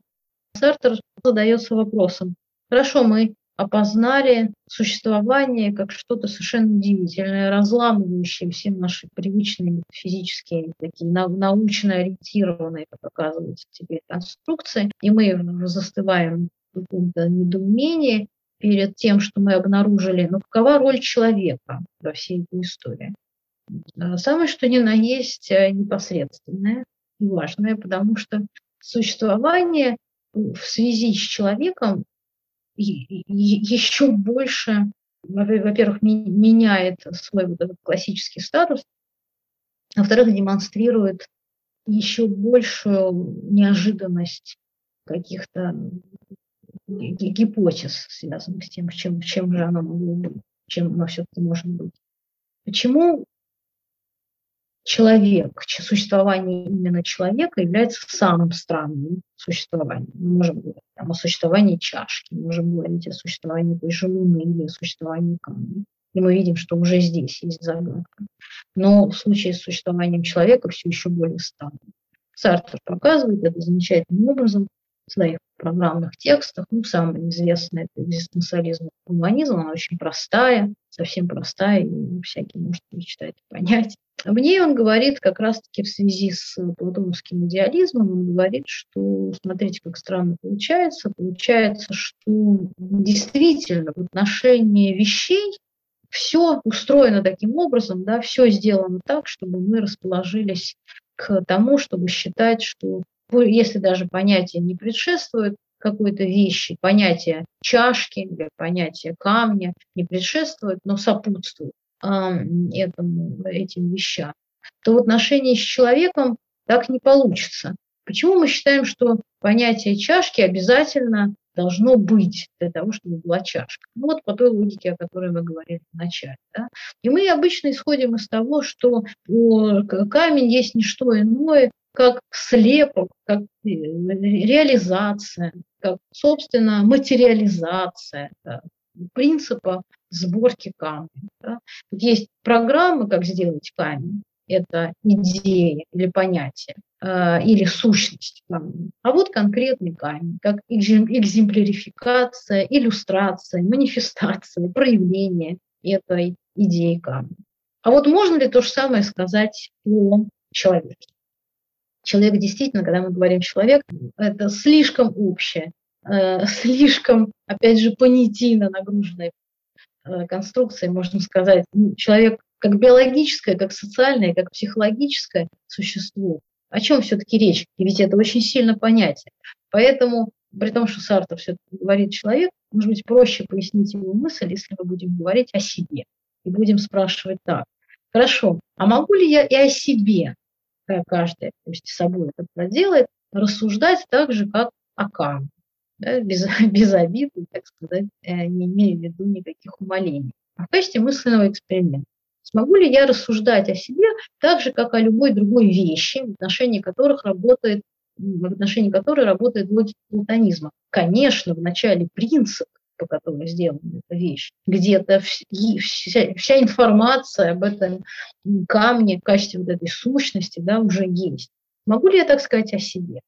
Сартер задается вопросом, хорошо, мы опознали существование как что-то совершенно удивительное, разламывающее все наши привычные физические, такие научно ориентированные, как оказывается теперь, конструкции, и мы застываем каком-то недоумении перед тем, что мы обнаружили, ну какова роль человека во всей этой истории. Самое что ни на есть э, непосредственное и важное, потому что существование в связи с человеком еще больше, во-первых, меняет свой вот этот классический статус, а во-вторых, демонстрирует еще большую неожиданность каких-то гипотез, связанных с тем, чем, чем же оно могло быть, чем оно все-таки может быть. Почему человек, существование именно человека является самым странным существованием. Мы можем говорить там, о существовании чашки, мы можем говорить о существовании той же луны или о существовании камня. И мы видим, что уже здесь есть загадка. Но в случае с существованием человека все еще более странно. Сартер показывает это замечательным образом в своих программных текстах. Ну, самое известное – это экзистенциализм гуманизм. Она очень простая, совсем простая, и всякий может прочитать и понять. В ней он говорит как раз-таки в связи с платоновским идеализмом, он говорит, что, смотрите, как странно получается, получается, что действительно в отношении вещей все устроено таким образом, да, все сделано так, чтобы мы расположились к тому, чтобы считать, что если даже понятие не предшествует какой-то вещи, понятие чашки или понятие камня не предшествует, но сопутствует этому, этим вещам, то в отношении с человеком так не получится. Почему мы считаем, что понятие чашки обязательно должно быть для того, чтобы была чашка. Ну, вот по той логике, о которой мы говорили в начале. Да? И мы обычно исходим из того, что камень есть не что иное, как слепок, как э, реализация, как, собственно, материализация да, принципа сборки камня. Да. Есть программы, как сделать камень, это идея или понятие, э, или сущность камня. А вот конкретный камень, как экземплярификация, иллюстрация, манифестация, проявление этой идеи камня. А вот можно ли то же самое сказать о человеке? Человек действительно, когда мы говорим человек, это слишком общее, э, слишком, опять же, понятийно нагруженная э, конструкция, можно сказать. Человек как биологическое, как социальное, как психологическое существо. О чем все-таки речь? И ведь это очень сильно понятие. Поэтому, при том, что Сартер все-таки говорит человек, может быть, проще пояснить его мысль, если мы будем говорить о себе. И будем спрашивать так. Хорошо, а могу ли я и о себе, как каждый, то есть собой это проделает, рассуждать так же, как о Каме, да, без, без обид, так сказать, э, не имея в виду никаких умолений. А в качестве мысленного эксперимента. Смогу ли я рассуждать о себе так же, как о любой другой вещи, в отношении которых работает в отношении которой работает логика платонизма. Конечно, в начале принцип, по которому сделана эта вещь, где-то вся, вся информация об этом камне в качестве вот этой сущности да, уже есть. Могу ли я так сказать о себе?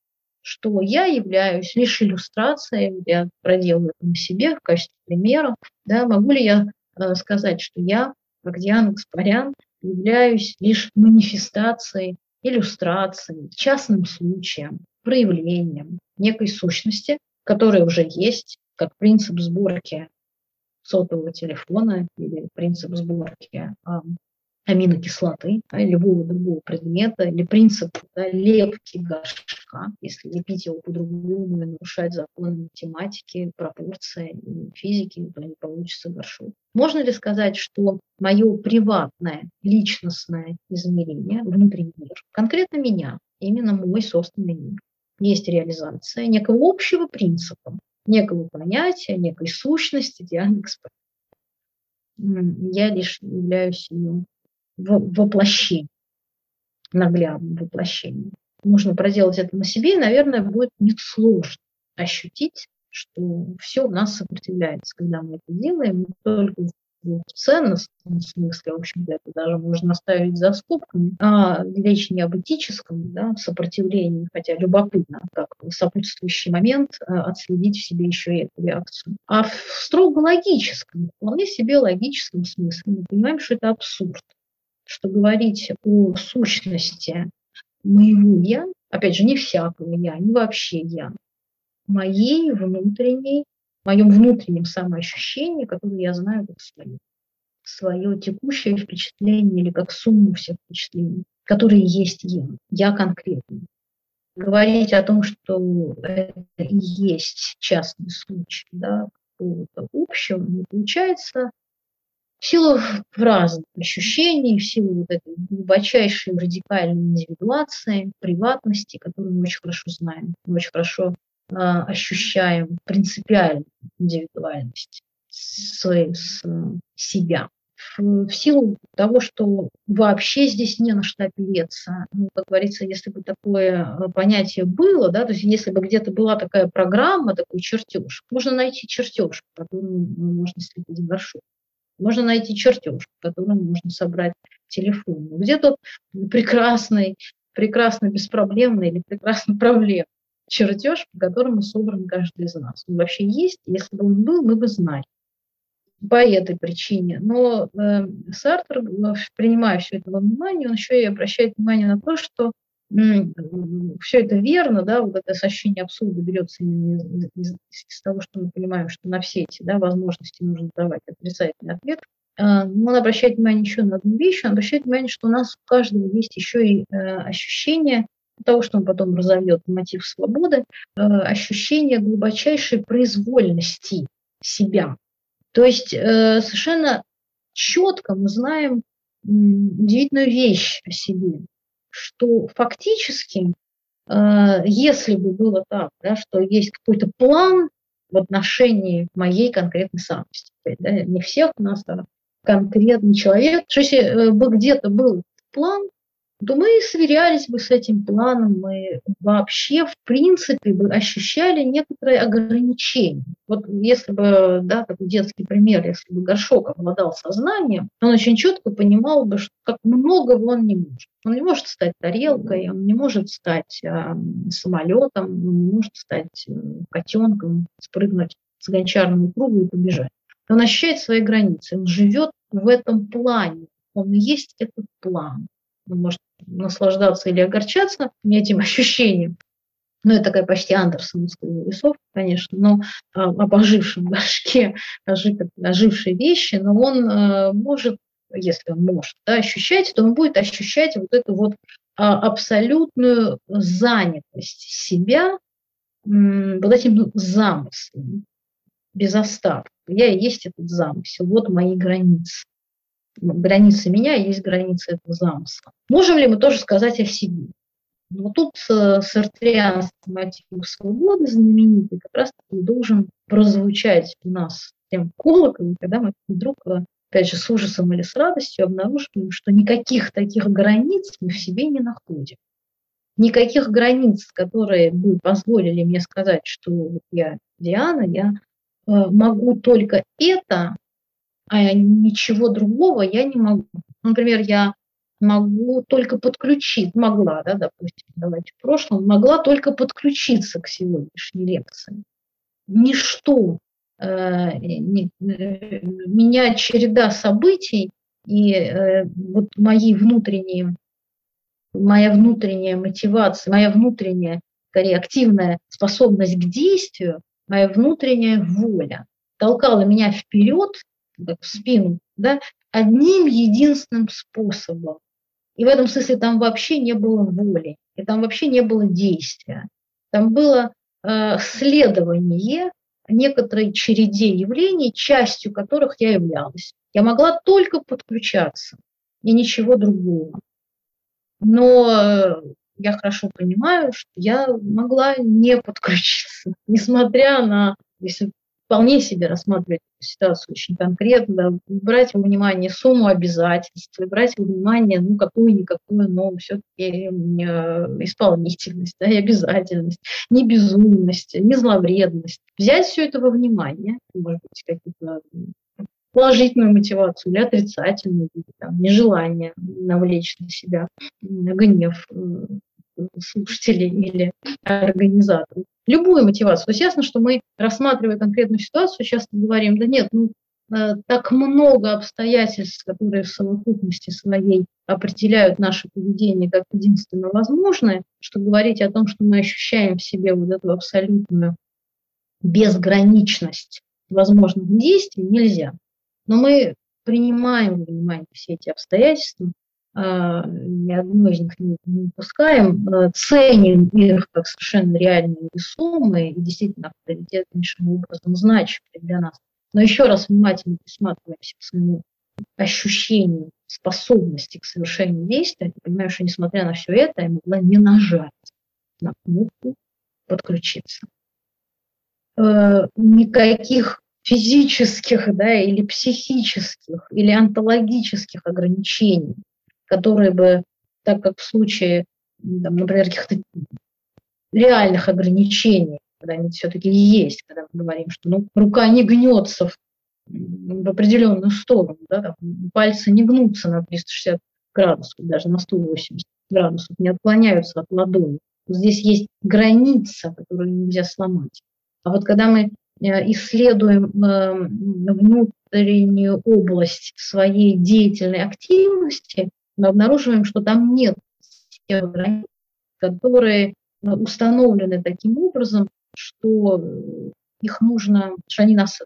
Что я являюсь лишь иллюстрацией, я проделаю это на себе в качестве примера, да, могу ли я э, сказать, что я как Диана Гаспарян, являюсь лишь манифестацией, иллюстрацией, частным случаем, проявлением некой сущности, которая уже есть, как принцип сборки сотового телефона или принцип сборки аминокислоты, да, любого другого предмета, или принцип да, лепки горшка, если лепить его по-другому и нарушать законы математики, пропорции физики, то не получится горшок. Можно ли сказать, что мое приватное, личностное измерение, внутренний мир, конкретно меня, именно мой собственный мир, есть реализация некого общего принципа, некого понятия, некой сущности, диагноз. Я лишь являюсь ее воплощение, наглядном воплощении. Нужно проделать это на себе, и, наверное, будет несложно ощутить, что все у нас сопротивляется, когда мы это делаем, не только в ценностном смысле, в общем-то, это даже можно оставить за скобками, а речь не об этическом да, сопротивлении, хотя любопытно, как сопутствующий момент э, отследить в себе еще и эту реакцию, а в строго логическом, вполне себе логическом смысле. Мы понимаем, что это абсурд что говорить о сущности моего «я», опять же, не всякого «я», не вообще «я», моей внутренней, моем внутреннем самоощущении, которое я знаю как свое. Свое текущее впечатление или как сумму всех впечатлений, которые есть я, я конкретно. Говорить о том, что это и есть частный случай, да, какого-то общего, не получается, в силу разных ощущений, в силу вот этой глубочайшей радикальной индивидуации, приватности, которую мы очень хорошо знаем, мы очень хорошо э, ощущаем принципиальную индивидуальность с, с себя. В, в силу того, что вообще здесь не на что опереться. Ну, как говорится, если бы такое э, понятие было, да, то есть если бы где-то была такая программа, такой чертеж, можно найти чертеж, по которому можно слепить горшок. Можно найти чертеж, в котором можно собрать телефон. Где тот прекрасный, прекрасно беспроблемный или прекрасно проблемный чертеж, по которому собран каждый из нас. Он вообще есть, если бы он был, мы бы знали по этой причине. Но э, Сартер, э, принимая все это во внимание, он еще и обращает внимание на то, что все это верно, да, вот это ощущение абсурда берется именно из, из, из того, что мы понимаем, что на все эти да, возможности нужно давать отрицательный ответ. А, он обращает внимание еще на одну вещь, он обращает внимание, что у нас у каждого есть еще и э, ощущение того, что он потом разовьет мотив свободы, э, ощущение глубочайшей произвольности себя. То есть э, совершенно четко мы знаем удивительную вещь о себе, что фактически, э, если бы было так, да, что есть какой-то план в отношении моей конкретной самости, да, не всех у нас, а конкретный человек, что если э, бы где-то был план, то мы сверялись бы с этим планом, мы вообще, в принципе, бы ощущали некоторые ограничения. Вот если бы, да, такой детский пример, если бы горшок обладал сознанием, он очень четко понимал бы, что как многого он не может. Он не может стать тарелкой, он не может стать э, самолетом, он не может стать э, котенком, спрыгнуть с гончарного круга и побежать. Он ощущает свои границы, он живет в этом плане, он есть этот план. Он может наслаждаться или огорчаться этим ощущением. Ну, это такая почти андерсоновская рисовка, конечно, но а, об ожившем горшке, ожив, ожившей вещи, но он а, может, если он может да, ощущать, то он будет ощущать вот эту вот а, абсолютную занятость себя вот этим замыслом, без остатка. Я и есть этот замысел, вот мои границы границы меня, есть границы этого замысла. Можем ли мы тоже сказать о себе? Вот тут э, сартрианский мотив свободы знаменитый как раз должен прозвучать у нас тем колоколом, когда мы вдруг, э, опять же, с ужасом или с радостью обнаруживаем, что никаких таких границ мы в себе не находим. Никаких границ, которые бы позволили мне сказать, что я Диана, я э, могу только это, а ничего другого я не могу. Например, я могу только подключить, могла, да, допустим, давайте в прошлом, могла только подключиться к сегодняшней лекции. Ничто, э, не, э, меня череда событий и э, вот мои внутренние, моя внутренняя мотивация, моя внутренняя, скорее, активная способность к действию, моя внутренняя воля толкала меня вперед в спину, да, одним единственным способом. И в этом смысле там вообще не было воли, и там вообще не было действия. Там было э, следование некоторой череде явлений, частью которых я являлась. Я могла только подключаться, и ничего другого. Но э, я хорошо понимаю, что я могла не подключиться, несмотря на, если вполне себе рассматривать ситуацию очень конкретно, брать во внимание сумму обязательств, брать во внимание, ну, какую-никакую, но все-таки исполнительность, да, и обязательность, не безумность, не зловредность. Взять все это во внимание, может быть, какие-то положительную мотивацию или отрицательную, там, нежелание навлечь на себя гнев э, слушателей или организаторов любую мотивацию. То есть ясно, что мы, рассматривая конкретную ситуацию, часто говорим, да нет, ну, э, так много обстоятельств, которые в совокупности своей определяют наше поведение как единственно возможное, что говорить о том, что мы ощущаем в себе вот эту абсолютную безграничность возможных действий, нельзя. Но мы принимаем во внимание все эти обстоятельства, ни одну из них не, упускаем, а, ценим их как совершенно реальные весомые и действительно авторитетнейшим образом значимые для нас. Но еще раз внимательно присматриваемся к своему ощущению способности к совершению действия, я понимаю, что несмотря на все это, я могла не нажать на кнопку подключиться. Э, никаких физических да, или психических или онтологических ограничений которые бы, так как в случае, там, например, каких-то реальных ограничений, когда они все-таки есть, когда мы говорим, что ну, рука не гнется в, в определенную сторону, да, там, пальцы не гнутся на 360 градусов, даже на 180 градусов, не отклоняются от ладони. Здесь есть граница, которую нельзя сломать. А вот когда мы э, исследуем э, внутреннюю область своей деятельной активности, мы обнаруживаем, что там нет тех границ, которые э, установлены таким образом, что э, их нужно, что они нас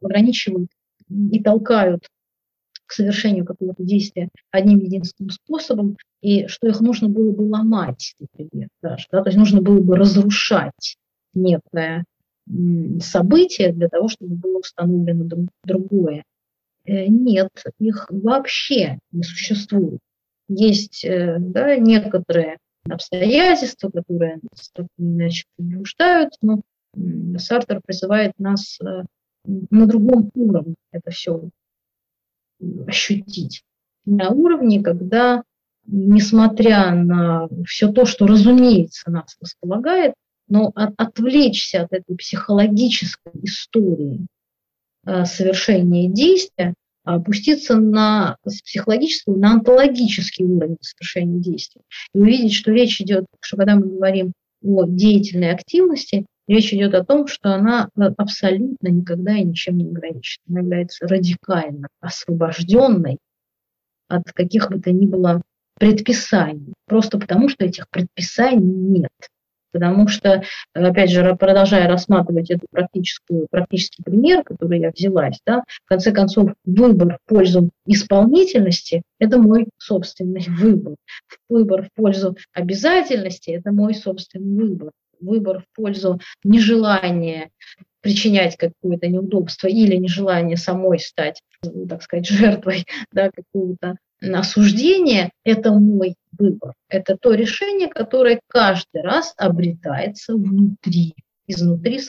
ограничивают и толкают к совершению какого-то действия одним единственным способом, и что их нужно было бы ломать, например, даже, да, то есть нужно было бы разрушать некое событие для того, чтобы было установлено другое. Э, нет, их вообще не существует. Есть э, да, некоторые обстоятельства, которые нас так или иначе побуждают, но Сартер призывает нас э, на другом уровне это все ощутить. На уровне, когда, несмотря на все то, что, разумеется, нас располагает, но от, отвлечься от этой психологической истории э, совершения действия, опуститься на с психологического на онтологический уровень совершения действия и увидеть, что речь идет, что когда мы говорим о деятельной активности, речь идет о том, что она э, абсолютно никогда и ничем не ограничена. Она является радикально освобожденной от каких бы то ни было предписаний, просто потому что этих предписаний нет. Потому что, опять же, продолжая рассматривать эту практическую, практический пример, который я взялась, да, в конце концов, выбор в пользу исполнительности – это мой собственный выбор. Выбор в пользу обязательности – это мой собственный выбор. Выбор в пользу нежелания причинять какое-то неудобство или нежелание самой стать, так сказать, жертвой да, какого-то осуждения – это мой выбор. Это то решение, которое каждый раз обретается внутри, изнутри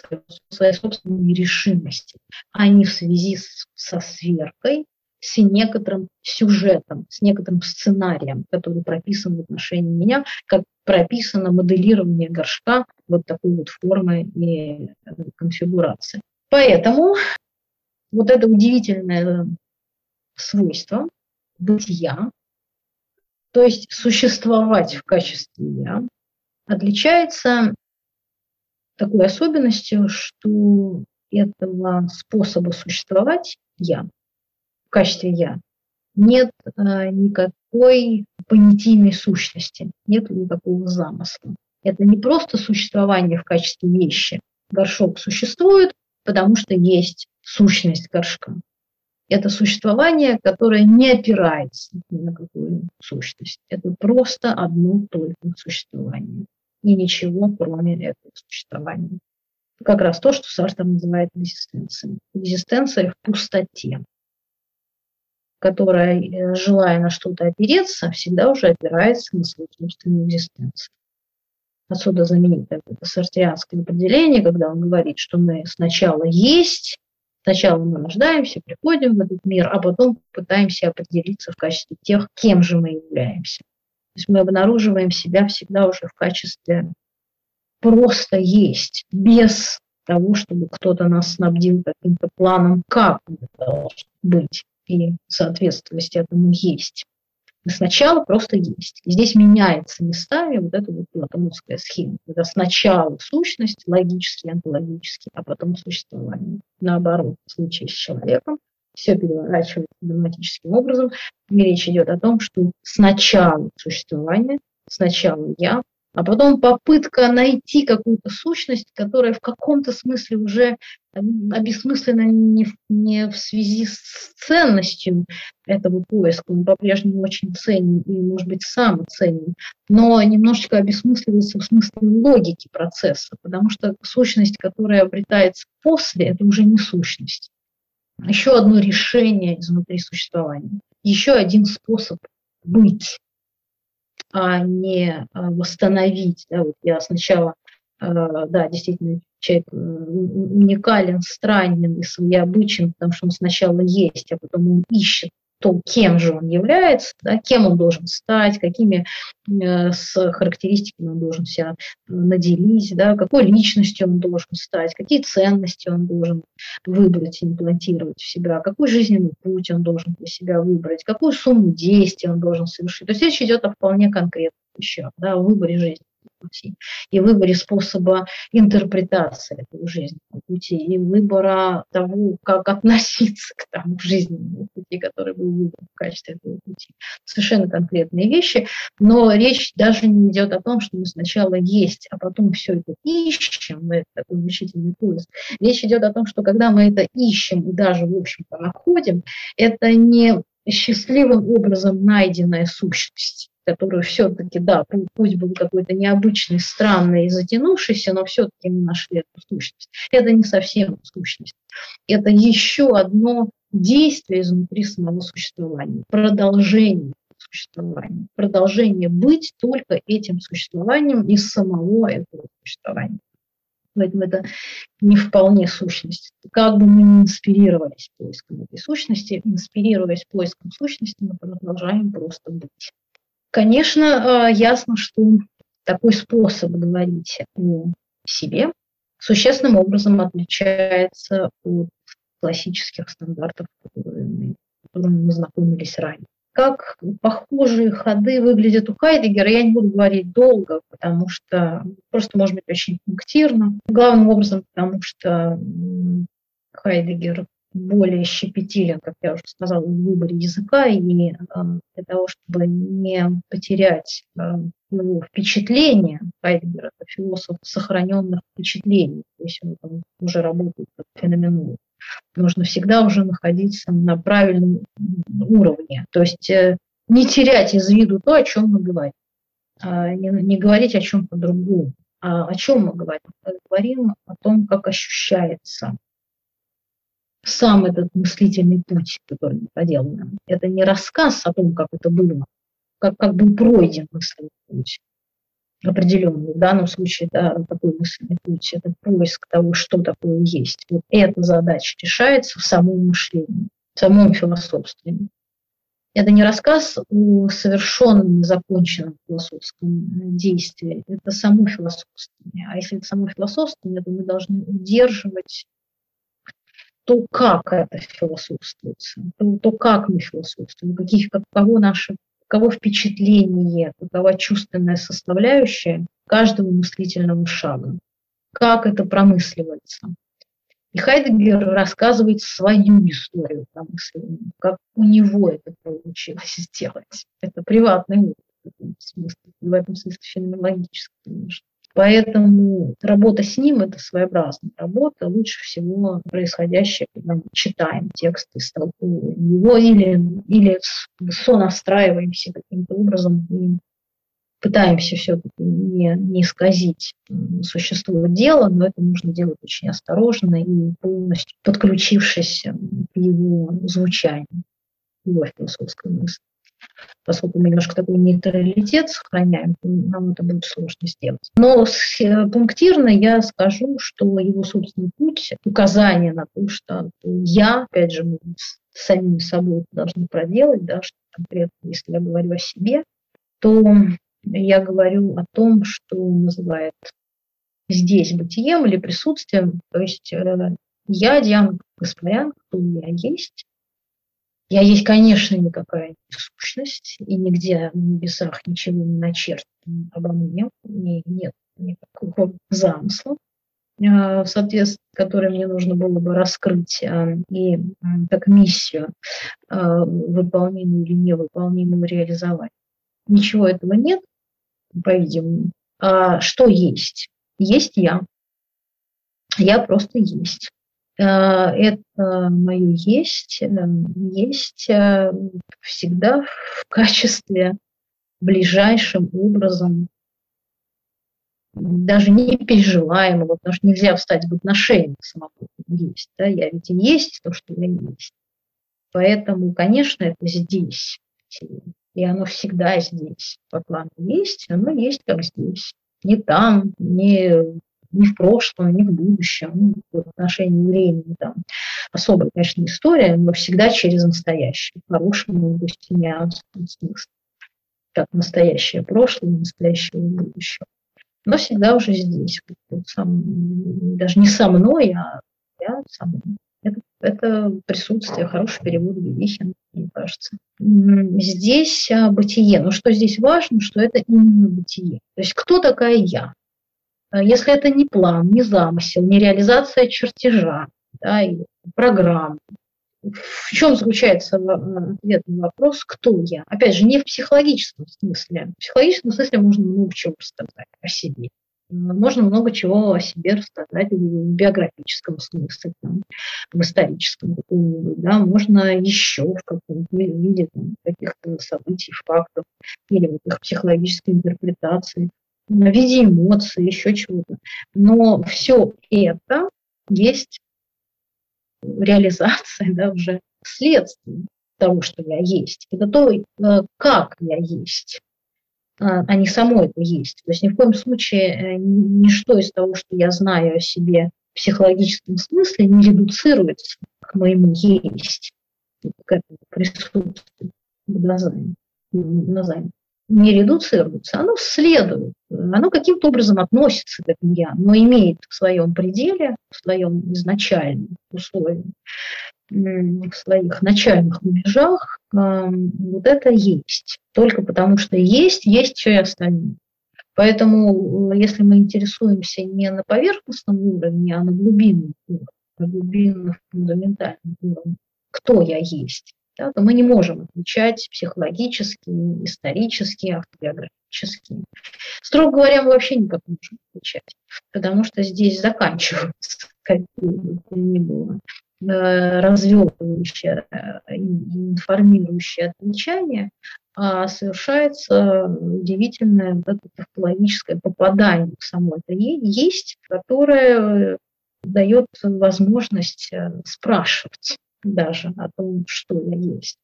своей, собственной решимости, а не в связи со сверкой, с некоторым сюжетом, с некоторым сценарием, который прописан в отношении меня, как прописано моделирование горшка вот такой вот формы и э, конфигурации. Поэтому вот это удивительное свойство бытия, то есть существовать в качестве «я», отличается такой особенностью, что этого способа существовать «я» в качестве «я» нет э, никакой понятийной сущности, нет никакого замысла. Это не просто существование в качестве вещи. Горшок существует, потому что есть сущность горшка это существование, которое не опирается ни на какую сущность. Это просто одно только существование. И ничего, кроме этого существования. Как раз то, что Сартер называет экзистенцией. Экзистенция в пустоте, которая, э, желая на что-то опереться, всегда уже опирается на свою собственную экзистенцию. Отсюда знаменитое это сартианское определение, когда он говорит, что мы сначала есть, Сначала мы рождаемся, приходим в этот мир, а потом пытаемся определиться в качестве тех, кем же мы являемся. То есть мы обнаруживаем себя всегда уже в качестве просто есть, без того, чтобы кто-то нас снабдил каким-то планом, как это должно быть и соответствовать этому есть. Сначала просто есть. И здесь меняется местами вот эта вот платоновская схема. Это сначала сущность, логически, онтологически, а потом существование. Наоборот, в случае с человеком все переворачивается драматическим образом. И речь идет о том, что сначала существование, сначала я, а потом попытка найти какую-то сущность, которая в каком-то смысле уже обесмыслена не, не в связи с ценностью этого поиска, он по-прежнему очень ценен и, может быть, сам ценен, но немножечко обесмысливается в смысле логики процесса, потому что сущность, которая обретается после, это уже не сущность. Еще одно решение изнутри существования, еще один способ быть а не а, восстановить. Да, вот я сначала, а, да, действительно, человек э, уникален, странен и своеобычен, потому что он сначала есть, а потом он ищет то, кем же он является, да, кем он должен стать, какими э, с характеристиками он должен себя наделить, да, какой личностью он должен стать, какие ценности он должен выбрать и имплантировать в себя, какой жизненный путь он должен для себя выбрать, какую сумму действий он должен совершить. То есть речь идет о вполне конкретных вещах, да, о выборе жизни пути, и выборе способа интерпретации этого жизненного пути, и выбора того, как относиться к тому жизненному пути, который был выбран в качестве этого пути. Совершенно конкретные вещи, но речь даже не идет о том, что мы сначала есть, а потом все это ищем, это такой мучительный поиск. Речь идет о том, что когда мы это ищем и даже, в общем-то, находим, это не счастливым образом найденная сущность которую все-таки, да, пусть был какой-то необычный, странный затянувшийся, но все-таки мы нашли эту сущность. Это не совсем сущность. Это еще одно действие изнутри самого существования, продолжение существования, продолжение быть только этим существованием из самого этого существования. Поэтому это не вполне сущность. Как бы мы ни инспирировались поиском этой сущности, инспирируясь поиском сущности, мы продолжаем просто быть. Конечно, а, ясно, что такой способ говорить о себе существенным образом отличается от классических стандартов, которые, которыми мы знакомились ранее. Как похожие ходы выглядят у Хайдегера, я не буду говорить долго, потому что просто может быть очень пунктирно. Главным образом, потому что Хайдегер более щепетилен, как я уже сказала, в выборе языка, и э, для того, чтобы не потерять э, его впечатление, Хайдегер – это философ сохраненных впечатлений, то есть он там уже работает как феноменолог нужно всегда уже находиться на правильном уровне. То есть э, не терять из виду то, о чем мы говорим, а не, не говорить о чем-то другом. А о чем мы говорим? Мы говорим о том, как ощущается сам этот мыслительный путь, который мы проделываем. Это не рассказ о том, как это было, как, как был пройден мысленный путь, определенный. В данном случае да, такой мысленный путь – это поиск того, что такое есть. Вот эта задача решается в самом мышлении, в самом философстве. Это не рассказ о совершенном, законченном философском действии, это само философствование. А если это само философствование, то мы должны удерживать то, как это философствуется, то, то как мы философствуем, каких, каково наше каково впечатление, какова чувственная составляющая каждого мыслительного шага, как это промысливается. И Хайдегер рассказывает свою историю промысления, как у него это получилось сделать. Это приватный опыт в этом смысле, в этом смысле феноменологический, конечно. Поэтому работа с ним – это своеобразная работа, лучше всего происходящее, когда мы читаем тексты, столкуем его или, или сонастраиваемся каким-то образом и пытаемся все-таки не, не сказить существо дела, но это нужно делать очень осторожно и полностью подключившись к его звучанию, его философской мысли поскольку мы немножко такой нейтралитет сохраняем, нам это будет сложно сделать. Но э, пунктирно я скажу, что его собственный путь, указание на то, что я, опять же, мы самим собой должны проделать, да, что конкретно, если я говорю о себе, то я говорю о том, что называет здесь бытием или присутствием, то есть э, я, Диана Гаспарян, кто я есть, я есть, конечно, никакая не сущность, и нигде на небесах ничего не начертано обо мне, и нет никакого замысла, а, в соответствии с которым мне нужно было бы раскрыть а, и как миссию а, выполнимую или невыполнимую реализовать. Ничего этого нет, по-видимому. А что есть? Есть я. Я просто есть. Э, это мое есть, э, есть э, всегда в качестве ближайшим образом даже не переживаемого, потому что нельзя встать в отношения к самому есть. Да? Я ведь и есть то, что я есть. Поэтому, конечно, это здесь. И оно всегда здесь. По плану есть, оно есть как здесь. Не там, не ни в прошлом, ни в будущем, ну, в отношении времени. Там. Особая, конечно, история, но всегда через настоящее. Хорошему, пусть и смысл. Как настоящее прошлое, настоящее будущее. Но всегда уже здесь. Сам, даже не со мной, а я сам. Это, это присутствие, хороший перевод Велихин, мне кажется. Здесь а, бытие. Но что здесь важно, что это именно бытие. То есть кто такая я? Э, если это не план, не замысел, не реализация чертежа, да, и программ, в чем заключается ответ на вопрос, кто я? Опять же, не в психологическом смысле. В психологическом смысле можно много чего рассказать о себе. Можно много чего о себе рассказать в биографическом смысле, там, в историческом да, можно еще в каком-то виде каких-то событий, фактов или вот их психологической интерпретации в виде эмоций, еще чего-то. Но все это есть реализация да, уже следствием того, что я есть. Это то, э, как я есть, а, а не само это есть. То есть ни в коем случае ничто из того, что я знаю о себе в психологическом смысле, не редуцируется к моему есть, к этому присутствию глазами. глазами не редуцируется, оно следует, оно каким-то образом относится к этому я, но имеет в своем пределе, в своем изначальном условии, в своих начальных рубежах вот это есть. Только потому что есть, есть все и остальное. Поэтому, если мы интересуемся не на поверхностном уровне, а на глубинном уровне, на глубинном фундаментальном уровне, кто я есть, да, мы не можем отвечать психологически, исторически, автобиографически. Строго говоря, мы вообще никак не можем отвечать, потому что здесь заканчиваются какие бы то ни было э, развертывающее и информирующее отвечание, а совершается удивительное вот это технологическое попадание в само это есть, которое дает возможность э, спрашивать даже о том, что я есть.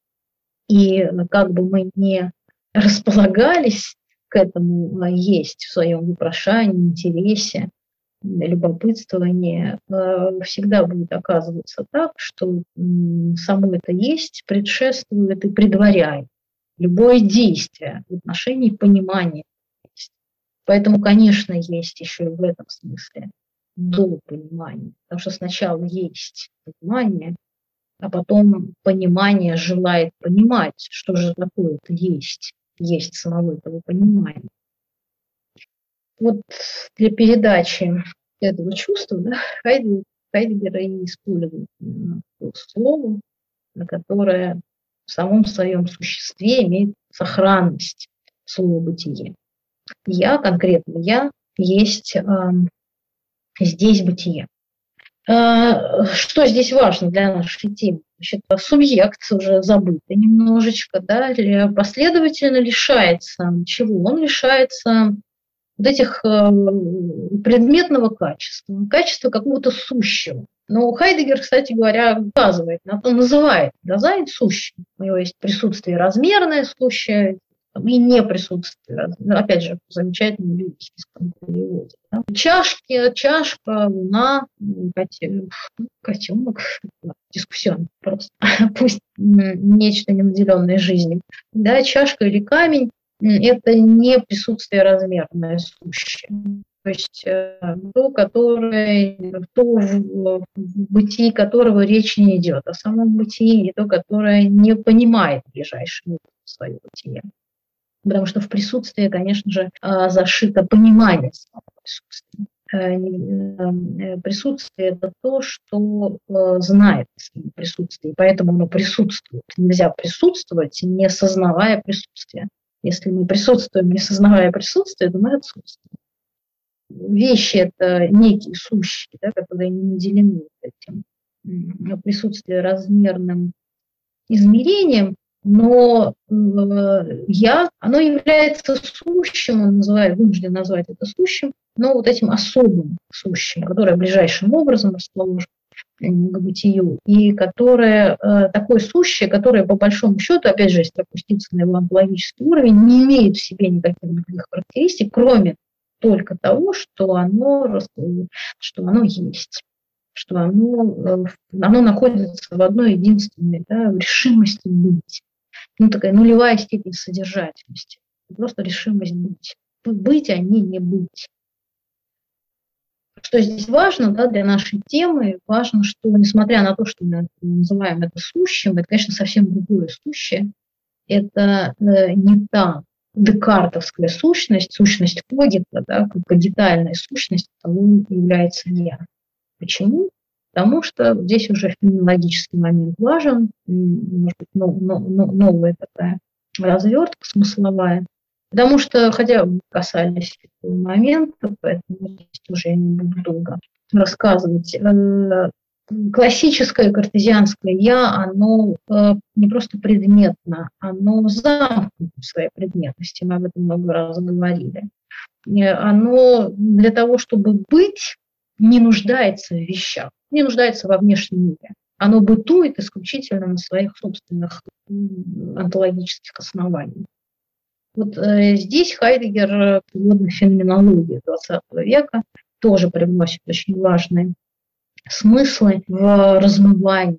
И как бы мы не располагались к этому а, есть в своем вопрошании, интересе, любопытствовании, э, всегда будет оказываться так, что само это есть предшествует и предваряет любое действие в отношении понимания. Поэтому, конечно, есть еще и в этом смысле до понимания, потому что сначала есть понимание, а потом понимание желает понимать, что же такое-то есть, есть самого этого понимания. Вот для передачи этого чувства да, Хайдегер, Хайдегер и использует слово, которое в самом своем существе имеет сохранность слова бытие. Я, конкретно я, есть э, здесь бытие. А, что здесь важно для нашей темы? Значит, субъект уже забытый немножечко, да, последовательно лишается чего? Он лишается вот этих э, предметного качества, качества какого-то сущего. Но Хайдегер, кстати говоря, указывает то, называет дизайн сущим. У него есть присутствие размерное сущее, и не присутствие. Опять же, замечательный лирическом переводе. Да. Чашки, чашка, луна, котенок, дискуссион просто, пусть нечто ненаделенное жизнью. Да, чашка или камень – это не присутствие размерное сущее. То есть э, то, которое, то в, бытии которого речь не идет, о самом бытии, и то, которое не понимает ближайшего свое бытие потому что в присутствии, конечно же, а, зашито понимание самого присутствия. Э, э, присутствие – это то, что э, знает о присутствии, поэтому оно присутствует. Нельзя присутствовать, не сознавая присутствие. Если мы присутствуем, не сознавая присутствие, то мы отсутствуем. Вещи – это некие сущие, да, которые не наделены этим присутствие размерным измерением, но э, я, оно является сущим, он называет, вынужден назвать это сущим, но вот этим особым сущим, которое ближайшим образом расположено к бытию, и которое э, такое сущее, которое по большому счету, опять же, если опуститься на его онтологический уровень, не имеет в себе никаких других характеристик, кроме только того, что оно, что оно есть что оно, э, оно находится в одной единственной да, решимости быть ну, такая нулевая степень содержательности. Просто решимость быть. Быть, а не не быть. Что здесь важно да, для нашей темы? Важно, что несмотря на то, что мы называем это сущим, это, конечно, совсем другое сущее. Это э, не та декартовская сущность, сущность Когита, да, как кагитальная сущность, того является я. Почему? Потому что здесь уже феноменологический момент важен, может быть, новая такая развертка смысловая. Потому что, хотя мы касались этого момента, поэтому здесь уже не буду долго рассказывать, э, классическое картезианское «я», оно э, не просто предметно, оно замкнуто в своей предметности, мы об этом много раз говорили. Э, оно для того, чтобы быть, не нуждается в вещах не нуждается во внешнем мире. оно бытует исключительно на своих собственных онтологических основаниях. Вот э, здесь Хайдегер природной феноменологии XX века тоже привносит очень важные смыслы в размывании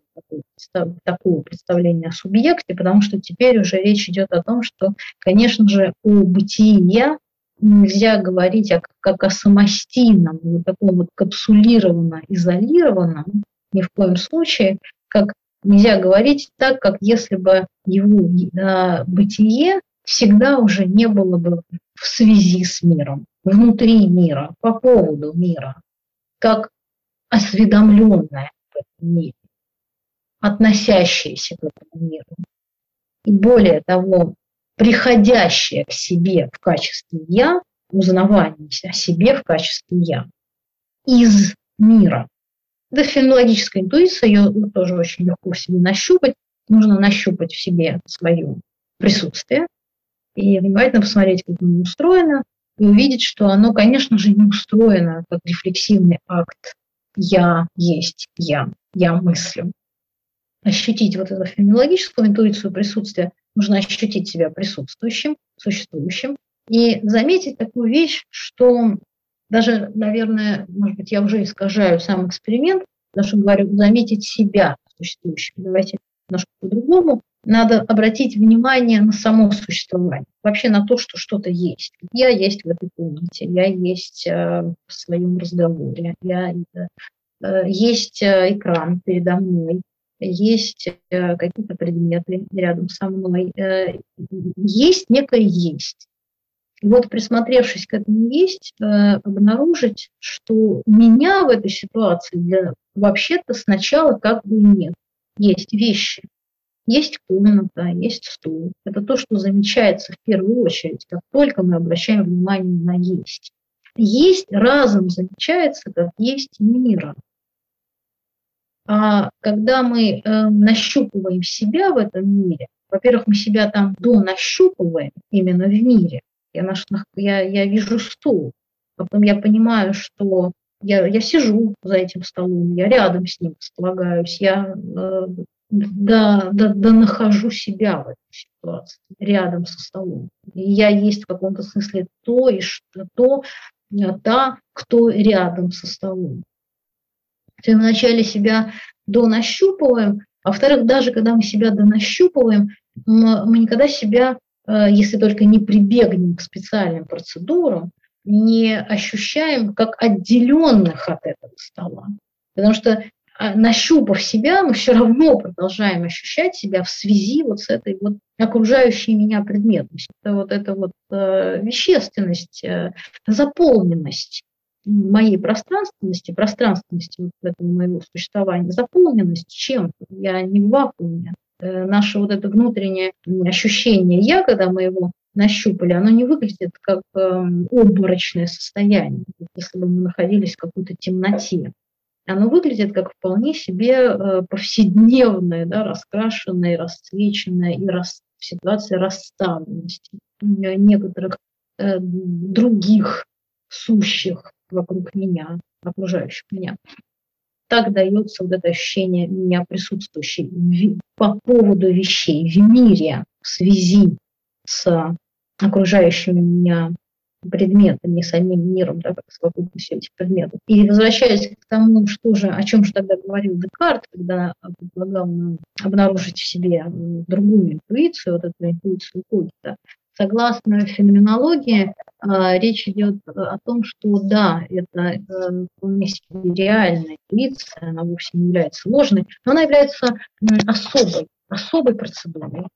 такого представления о субъекте, потому что теперь уже речь идет о том, что, конечно же, о бытии «я» нельзя говорить о, как о самостийном, вот таком вот капсулированно изолированном, ни в коем случае, как нельзя говорить так, как если бы его э, бытие всегда уже не было бы в связи с миром, внутри мира, по поводу мира, как осведомленное в этом мире, относящееся к этому миру. И более того, приходящее к себе в качестве «я», узнавание о себе в качестве «я» из мира. Это фенологическая интуиция, ее тоже очень легко в себе нащупать. Нужно нащупать в себе свое присутствие и внимательно посмотреть, как оно устроено, и увидеть, что оно, конечно же, не устроено как рефлексивный акт «я есть я», «я мыслю». Ощутить вот эту феноменологическую интуицию присутствия, нужно ощутить себя присутствующим, существующим, и заметить такую вещь, что даже, наверное, может быть, я уже искажаю сам эксперимент, потому что говорю, заметить себя существующим. Давайте немножко по-другому. Надо обратить внимание на само существование, вообще на то, что что-то есть. Я есть в этой комнате, я есть э, в своем разговоре, я, э, есть э, экран передо мной, есть э, какие-то предметы рядом со мной, э, есть некое есть. И вот присмотревшись к этому есть, э, обнаружить, что меня в этой ситуации для, вообще-то сначала как бы нет. Есть вещи, есть комната, есть стул. Это то, что замечается в первую очередь, как только мы обращаем внимание на есть. Есть разом замечается, как есть мира. А когда мы э, нащупываем себя в этом мире, во-первых, мы себя там до нащупываем именно в мире, я, наш, я, я вижу стул, а потом я понимаю, что я, я сижу за этим столом, я рядом с ним располагаюсь, я э, да, да, да нахожу себя в этой ситуации, рядом со столом. И я есть в каком-то смысле то, и что, то, э, та, кто рядом со столом. То мы вначале себя донащупываем, а во-вторых, даже когда мы себя донащупываем, мы никогда себя Э, если только не прибегнем к специальным процедурам, не ощущаем как отделенных от этого стола. Потому что а, нащупав себя, мы все равно продолжаем ощущать себя в связи вот с этой вот окружающей меня предметностью. Это вот эта вот э, вещественность, э, заполненность моей пространственности, пространственности вот этого моего существования, заполненность чем-то. Я не в вакууме, Э, наше вот это внутреннее ощущение «я», когда мы его нащупали, оно не выглядит как э, обморочное состояние, если бы мы находились в какой-то темноте. Оно выглядит как вполне себе э, повседневное, да, раскрашенное, расцвеченное и рас, ситуация расставленности некоторых э, других сущих вокруг меня, окружающих меня так дается вот это ощущение меня присутствующей по поводу вещей в мире в связи с окружающими меня предметами, самим миром, да, как совокупностью этих предметов. И возвращаясь к тому, что же, о чем же тогда говорил Декарт, когда предлагал нам обнаружить в себе другую интуицию, вот эту интуицию Когита, Согласно феноменологии, а, речь идет о том, что да, это э, вполне реальная интуиция, она вовсе не является ложной, но она является особой, особой процедурой.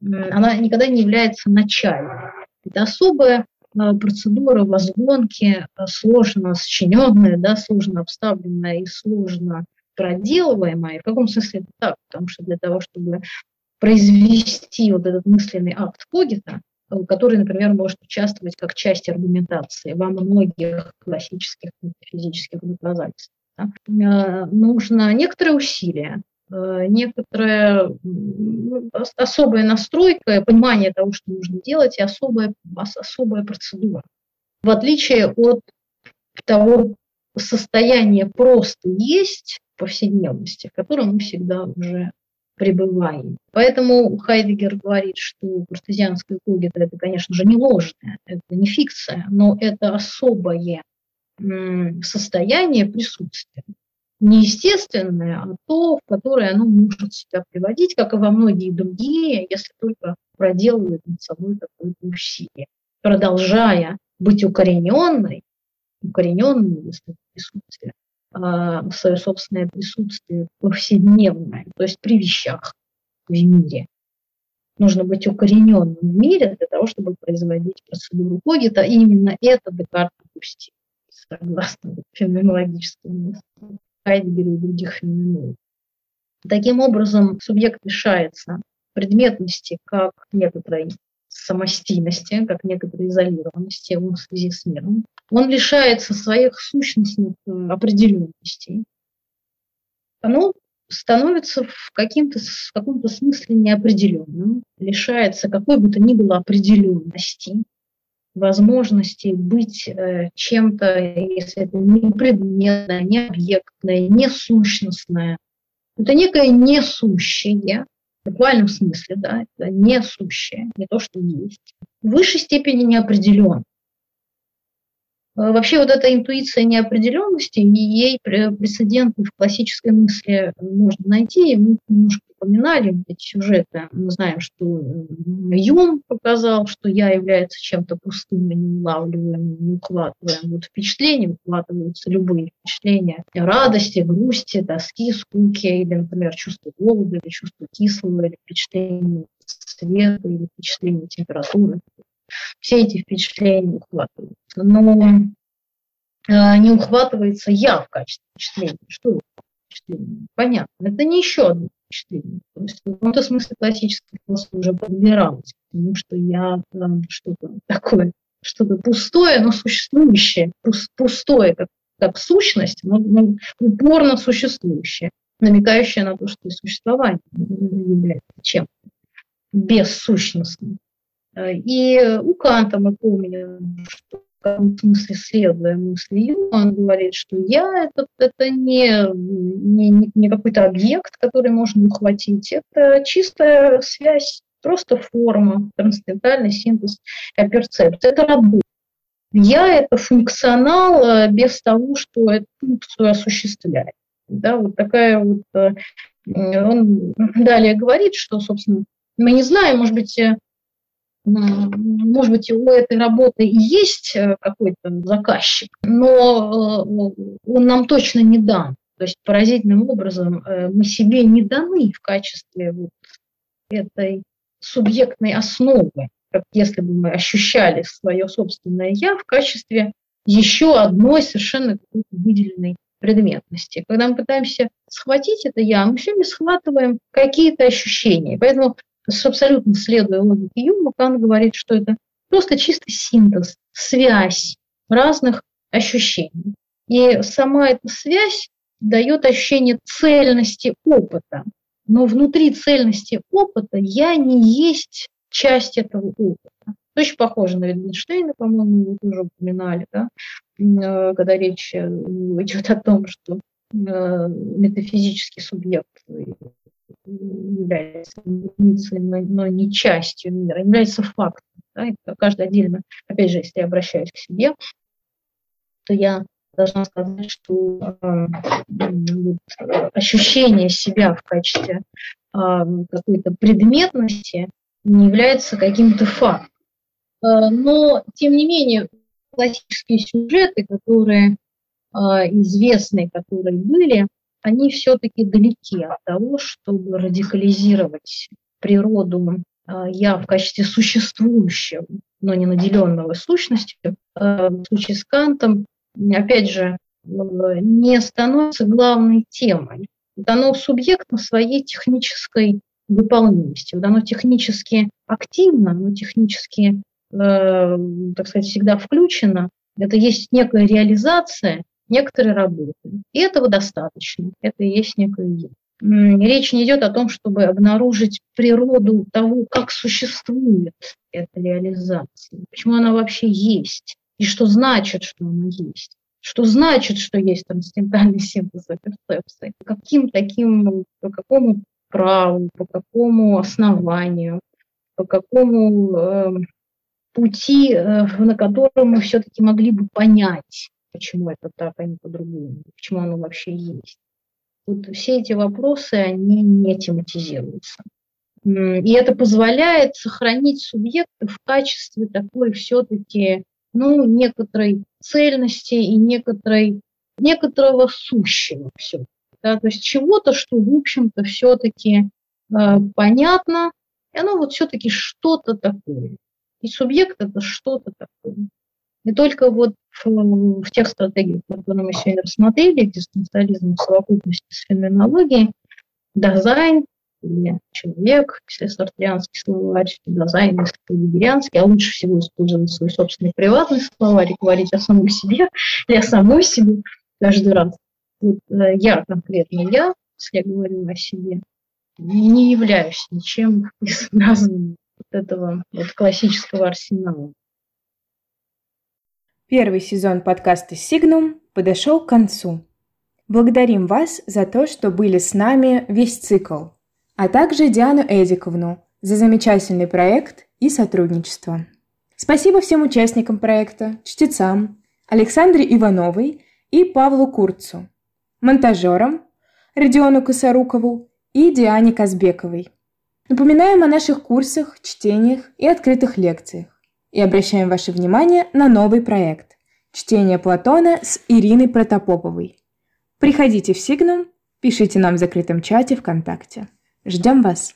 Она никогда не является начальной. Это особая а, процедура возгонки, а, сложно сочиненная, да, сложно обставленная и сложно проделываемая. В каком смысле это так? Потому что для того, чтобы произвести вот этот мысленный акт Когита, который, например, может участвовать как часть аргументации во многих классических физических доказательствах. Да. Э, нужно некоторые усилия, э, некоторая особая настройка, понимание того, что нужно делать, и особая, особая процедура. В отличие от того состояние просто есть повседневности, в котором мы всегда уже пребываем. Поэтому Хайдегер говорит, что картезианская когита – это, конечно же, не ложное, это не фикция, но это особое состояние присутствия. Не естественное, а то, в которое оно может себя приводить, как и во многие другие, если только проделывает над собой какое-то усилие. Продолжая быть укорененной, укорененной, если присутствие, свое собственное присутствие повседневное, то есть при вещах в мире. Нужно быть укорененным в мире для того, чтобы производить процедуру когита. И именно это Декарт допустил, согласно феноменологическому Хайдегеру и других феноменологов. Таким образом, субъект лишается предметности как некоторой самостийности, как некоторой изолированности в связи с миром. Он лишается своих сущностных определенностей. Оно становится в, каким-то, в каком-то смысле неопределенным, лишается какой бы то ни было определенности, возможности быть э, чем-то, если это не предметное, не объектное, не сущностное. Это некое несущее, в буквальном смысле, да, это несущее, не то, что есть. В высшей степени неопределен. Э, вообще вот эта интуиция неопределенности, ей прецеденты в классической мысли можно найти. Мы немножко упоминали эти сюжеты. Мы знаем, что Юм показал, что я является чем-то пустым, не улавливаем, не укладываем. Вот впечатления укладываются любые впечатления радости, грусти, тоски, скуки, или, например, чувство голода, или чувство кислого, или впечатление света, или впечатление температуры все эти впечатления ухватываются. Но э, не ухватывается я в качестве впечатления. Что впечатление? Понятно. Это не еще одно впечатление. То есть в каком-то смысле классическая философия уже подбиралась, потому что я там, что-то такое, что-то пустое, но существующее, пустое как, как сущность, но, но упорно существующее, намекающее на то, что существование является чем-то бессущностным. И у Канта мы помним, что в каком смысле следуя мысли он говорит, что я это, это не, не, не какой-то объект, который можно ухватить, это чистая связь, просто форма, трансцендентальный синтез и. Это работа. Я – это функционал э, без того, что эту функцию осуществляет. Да, вот такая вот... Э, он далее говорит, что, собственно, мы не знаем, может быть, э, может быть, у этой работы есть э, какой-то заказчик, но э, он нам точно не дан. То есть поразительным образом э, мы себе не даны в качестве вот этой субъектной основы, как если бы мы ощущали свое собственное «я» в качестве еще одной совершенно выделенной предметности. Когда мы пытаемся схватить это «я», мы все время схватываем какие-то ощущения. Поэтому абсолютно следуя логике Юма, Кан говорит, что это просто чистый синтез, связь разных ощущений. И сама эта связь дает ощущение цельности опыта. Но внутри цельности опыта я не есть часть этого опыта. Очень похоже на Wittgensteina, по-моему, его тоже упоминали, да? Э, когда речь э, идет о том, что э, метафизический субъект является единицей, но не частью мира, является фактом. Да, каждый отдельно, опять же, если я обращаюсь к себе, то я должна сказать, что э, вот, ощущение себя в качестве э, какой-то предметности не является каким-то фактом. Э, но, тем не менее, классические сюжеты, которые э, известны, которые были, они все-таки далеки от того, чтобы радикализировать природу а, я в качестве существующего, но не наделенного сущностью, а, в случае с Кантом, опять же, не становится главной темой. Оно субъектно своей технической выполнимости. Оно технически активно, оно технически, э, так сказать, всегда включено. Это есть некая реализация некоторые работы. И этого достаточно. Это и есть некое я. Речь не идет о том, чтобы обнаружить природу того, как существует эта реализация, почему она вообще есть, и что значит, что она есть, что значит, что есть трансцендентальный синтез перцепции, каким таким, по какому праву, по какому основанию, по какому э, пути, э, на котором мы все-таки могли бы понять, почему это так, а не по-другому, почему оно вообще есть. Вот все эти вопросы, они не тематизируются. И это позволяет сохранить субъекты в качестве такой все-таки ну, некоторой цельности и некоторой, некоторого сущего все. Да, то есть чего-то, что, в общем-то, все-таки э, понятно, и оно вот все-таки что-то такое. И субъект это что-то такое. Не только вот в, в тех стратегиях, которые мы сегодня рассмотрели, экзистенциализм в совокупности с феноменологией, дизайн или человек, если сартрианский словарь, дизайн, если а лучше всего использовать свой собственный приватный словарь и говорить о самом себе или о самой себе каждый раз. Вот э, я конкретно, я, если я говорю о себе, не являюсь ничем из названного вот этого вот классического арсенала. Первый сезон подкаста «Сигнум» подошел к концу. Благодарим вас за то, что были с нами весь цикл, а также Диану Эдиковну за замечательный проект и сотрудничество. Спасибо всем участникам проекта, чтецам, Александре Ивановой и Павлу Курцу, монтажерам Родиону Косорукову и Диане Казбековой. Напоминаем о наших курсах, чтениях и открытых лекциях и обращаем ваше внимание на новый проект «Чтение Платона» с Ириной Протопоповой. Приходите в Сигнум, пишите нам в закрытом чате ВКонтакте. Ждем вас!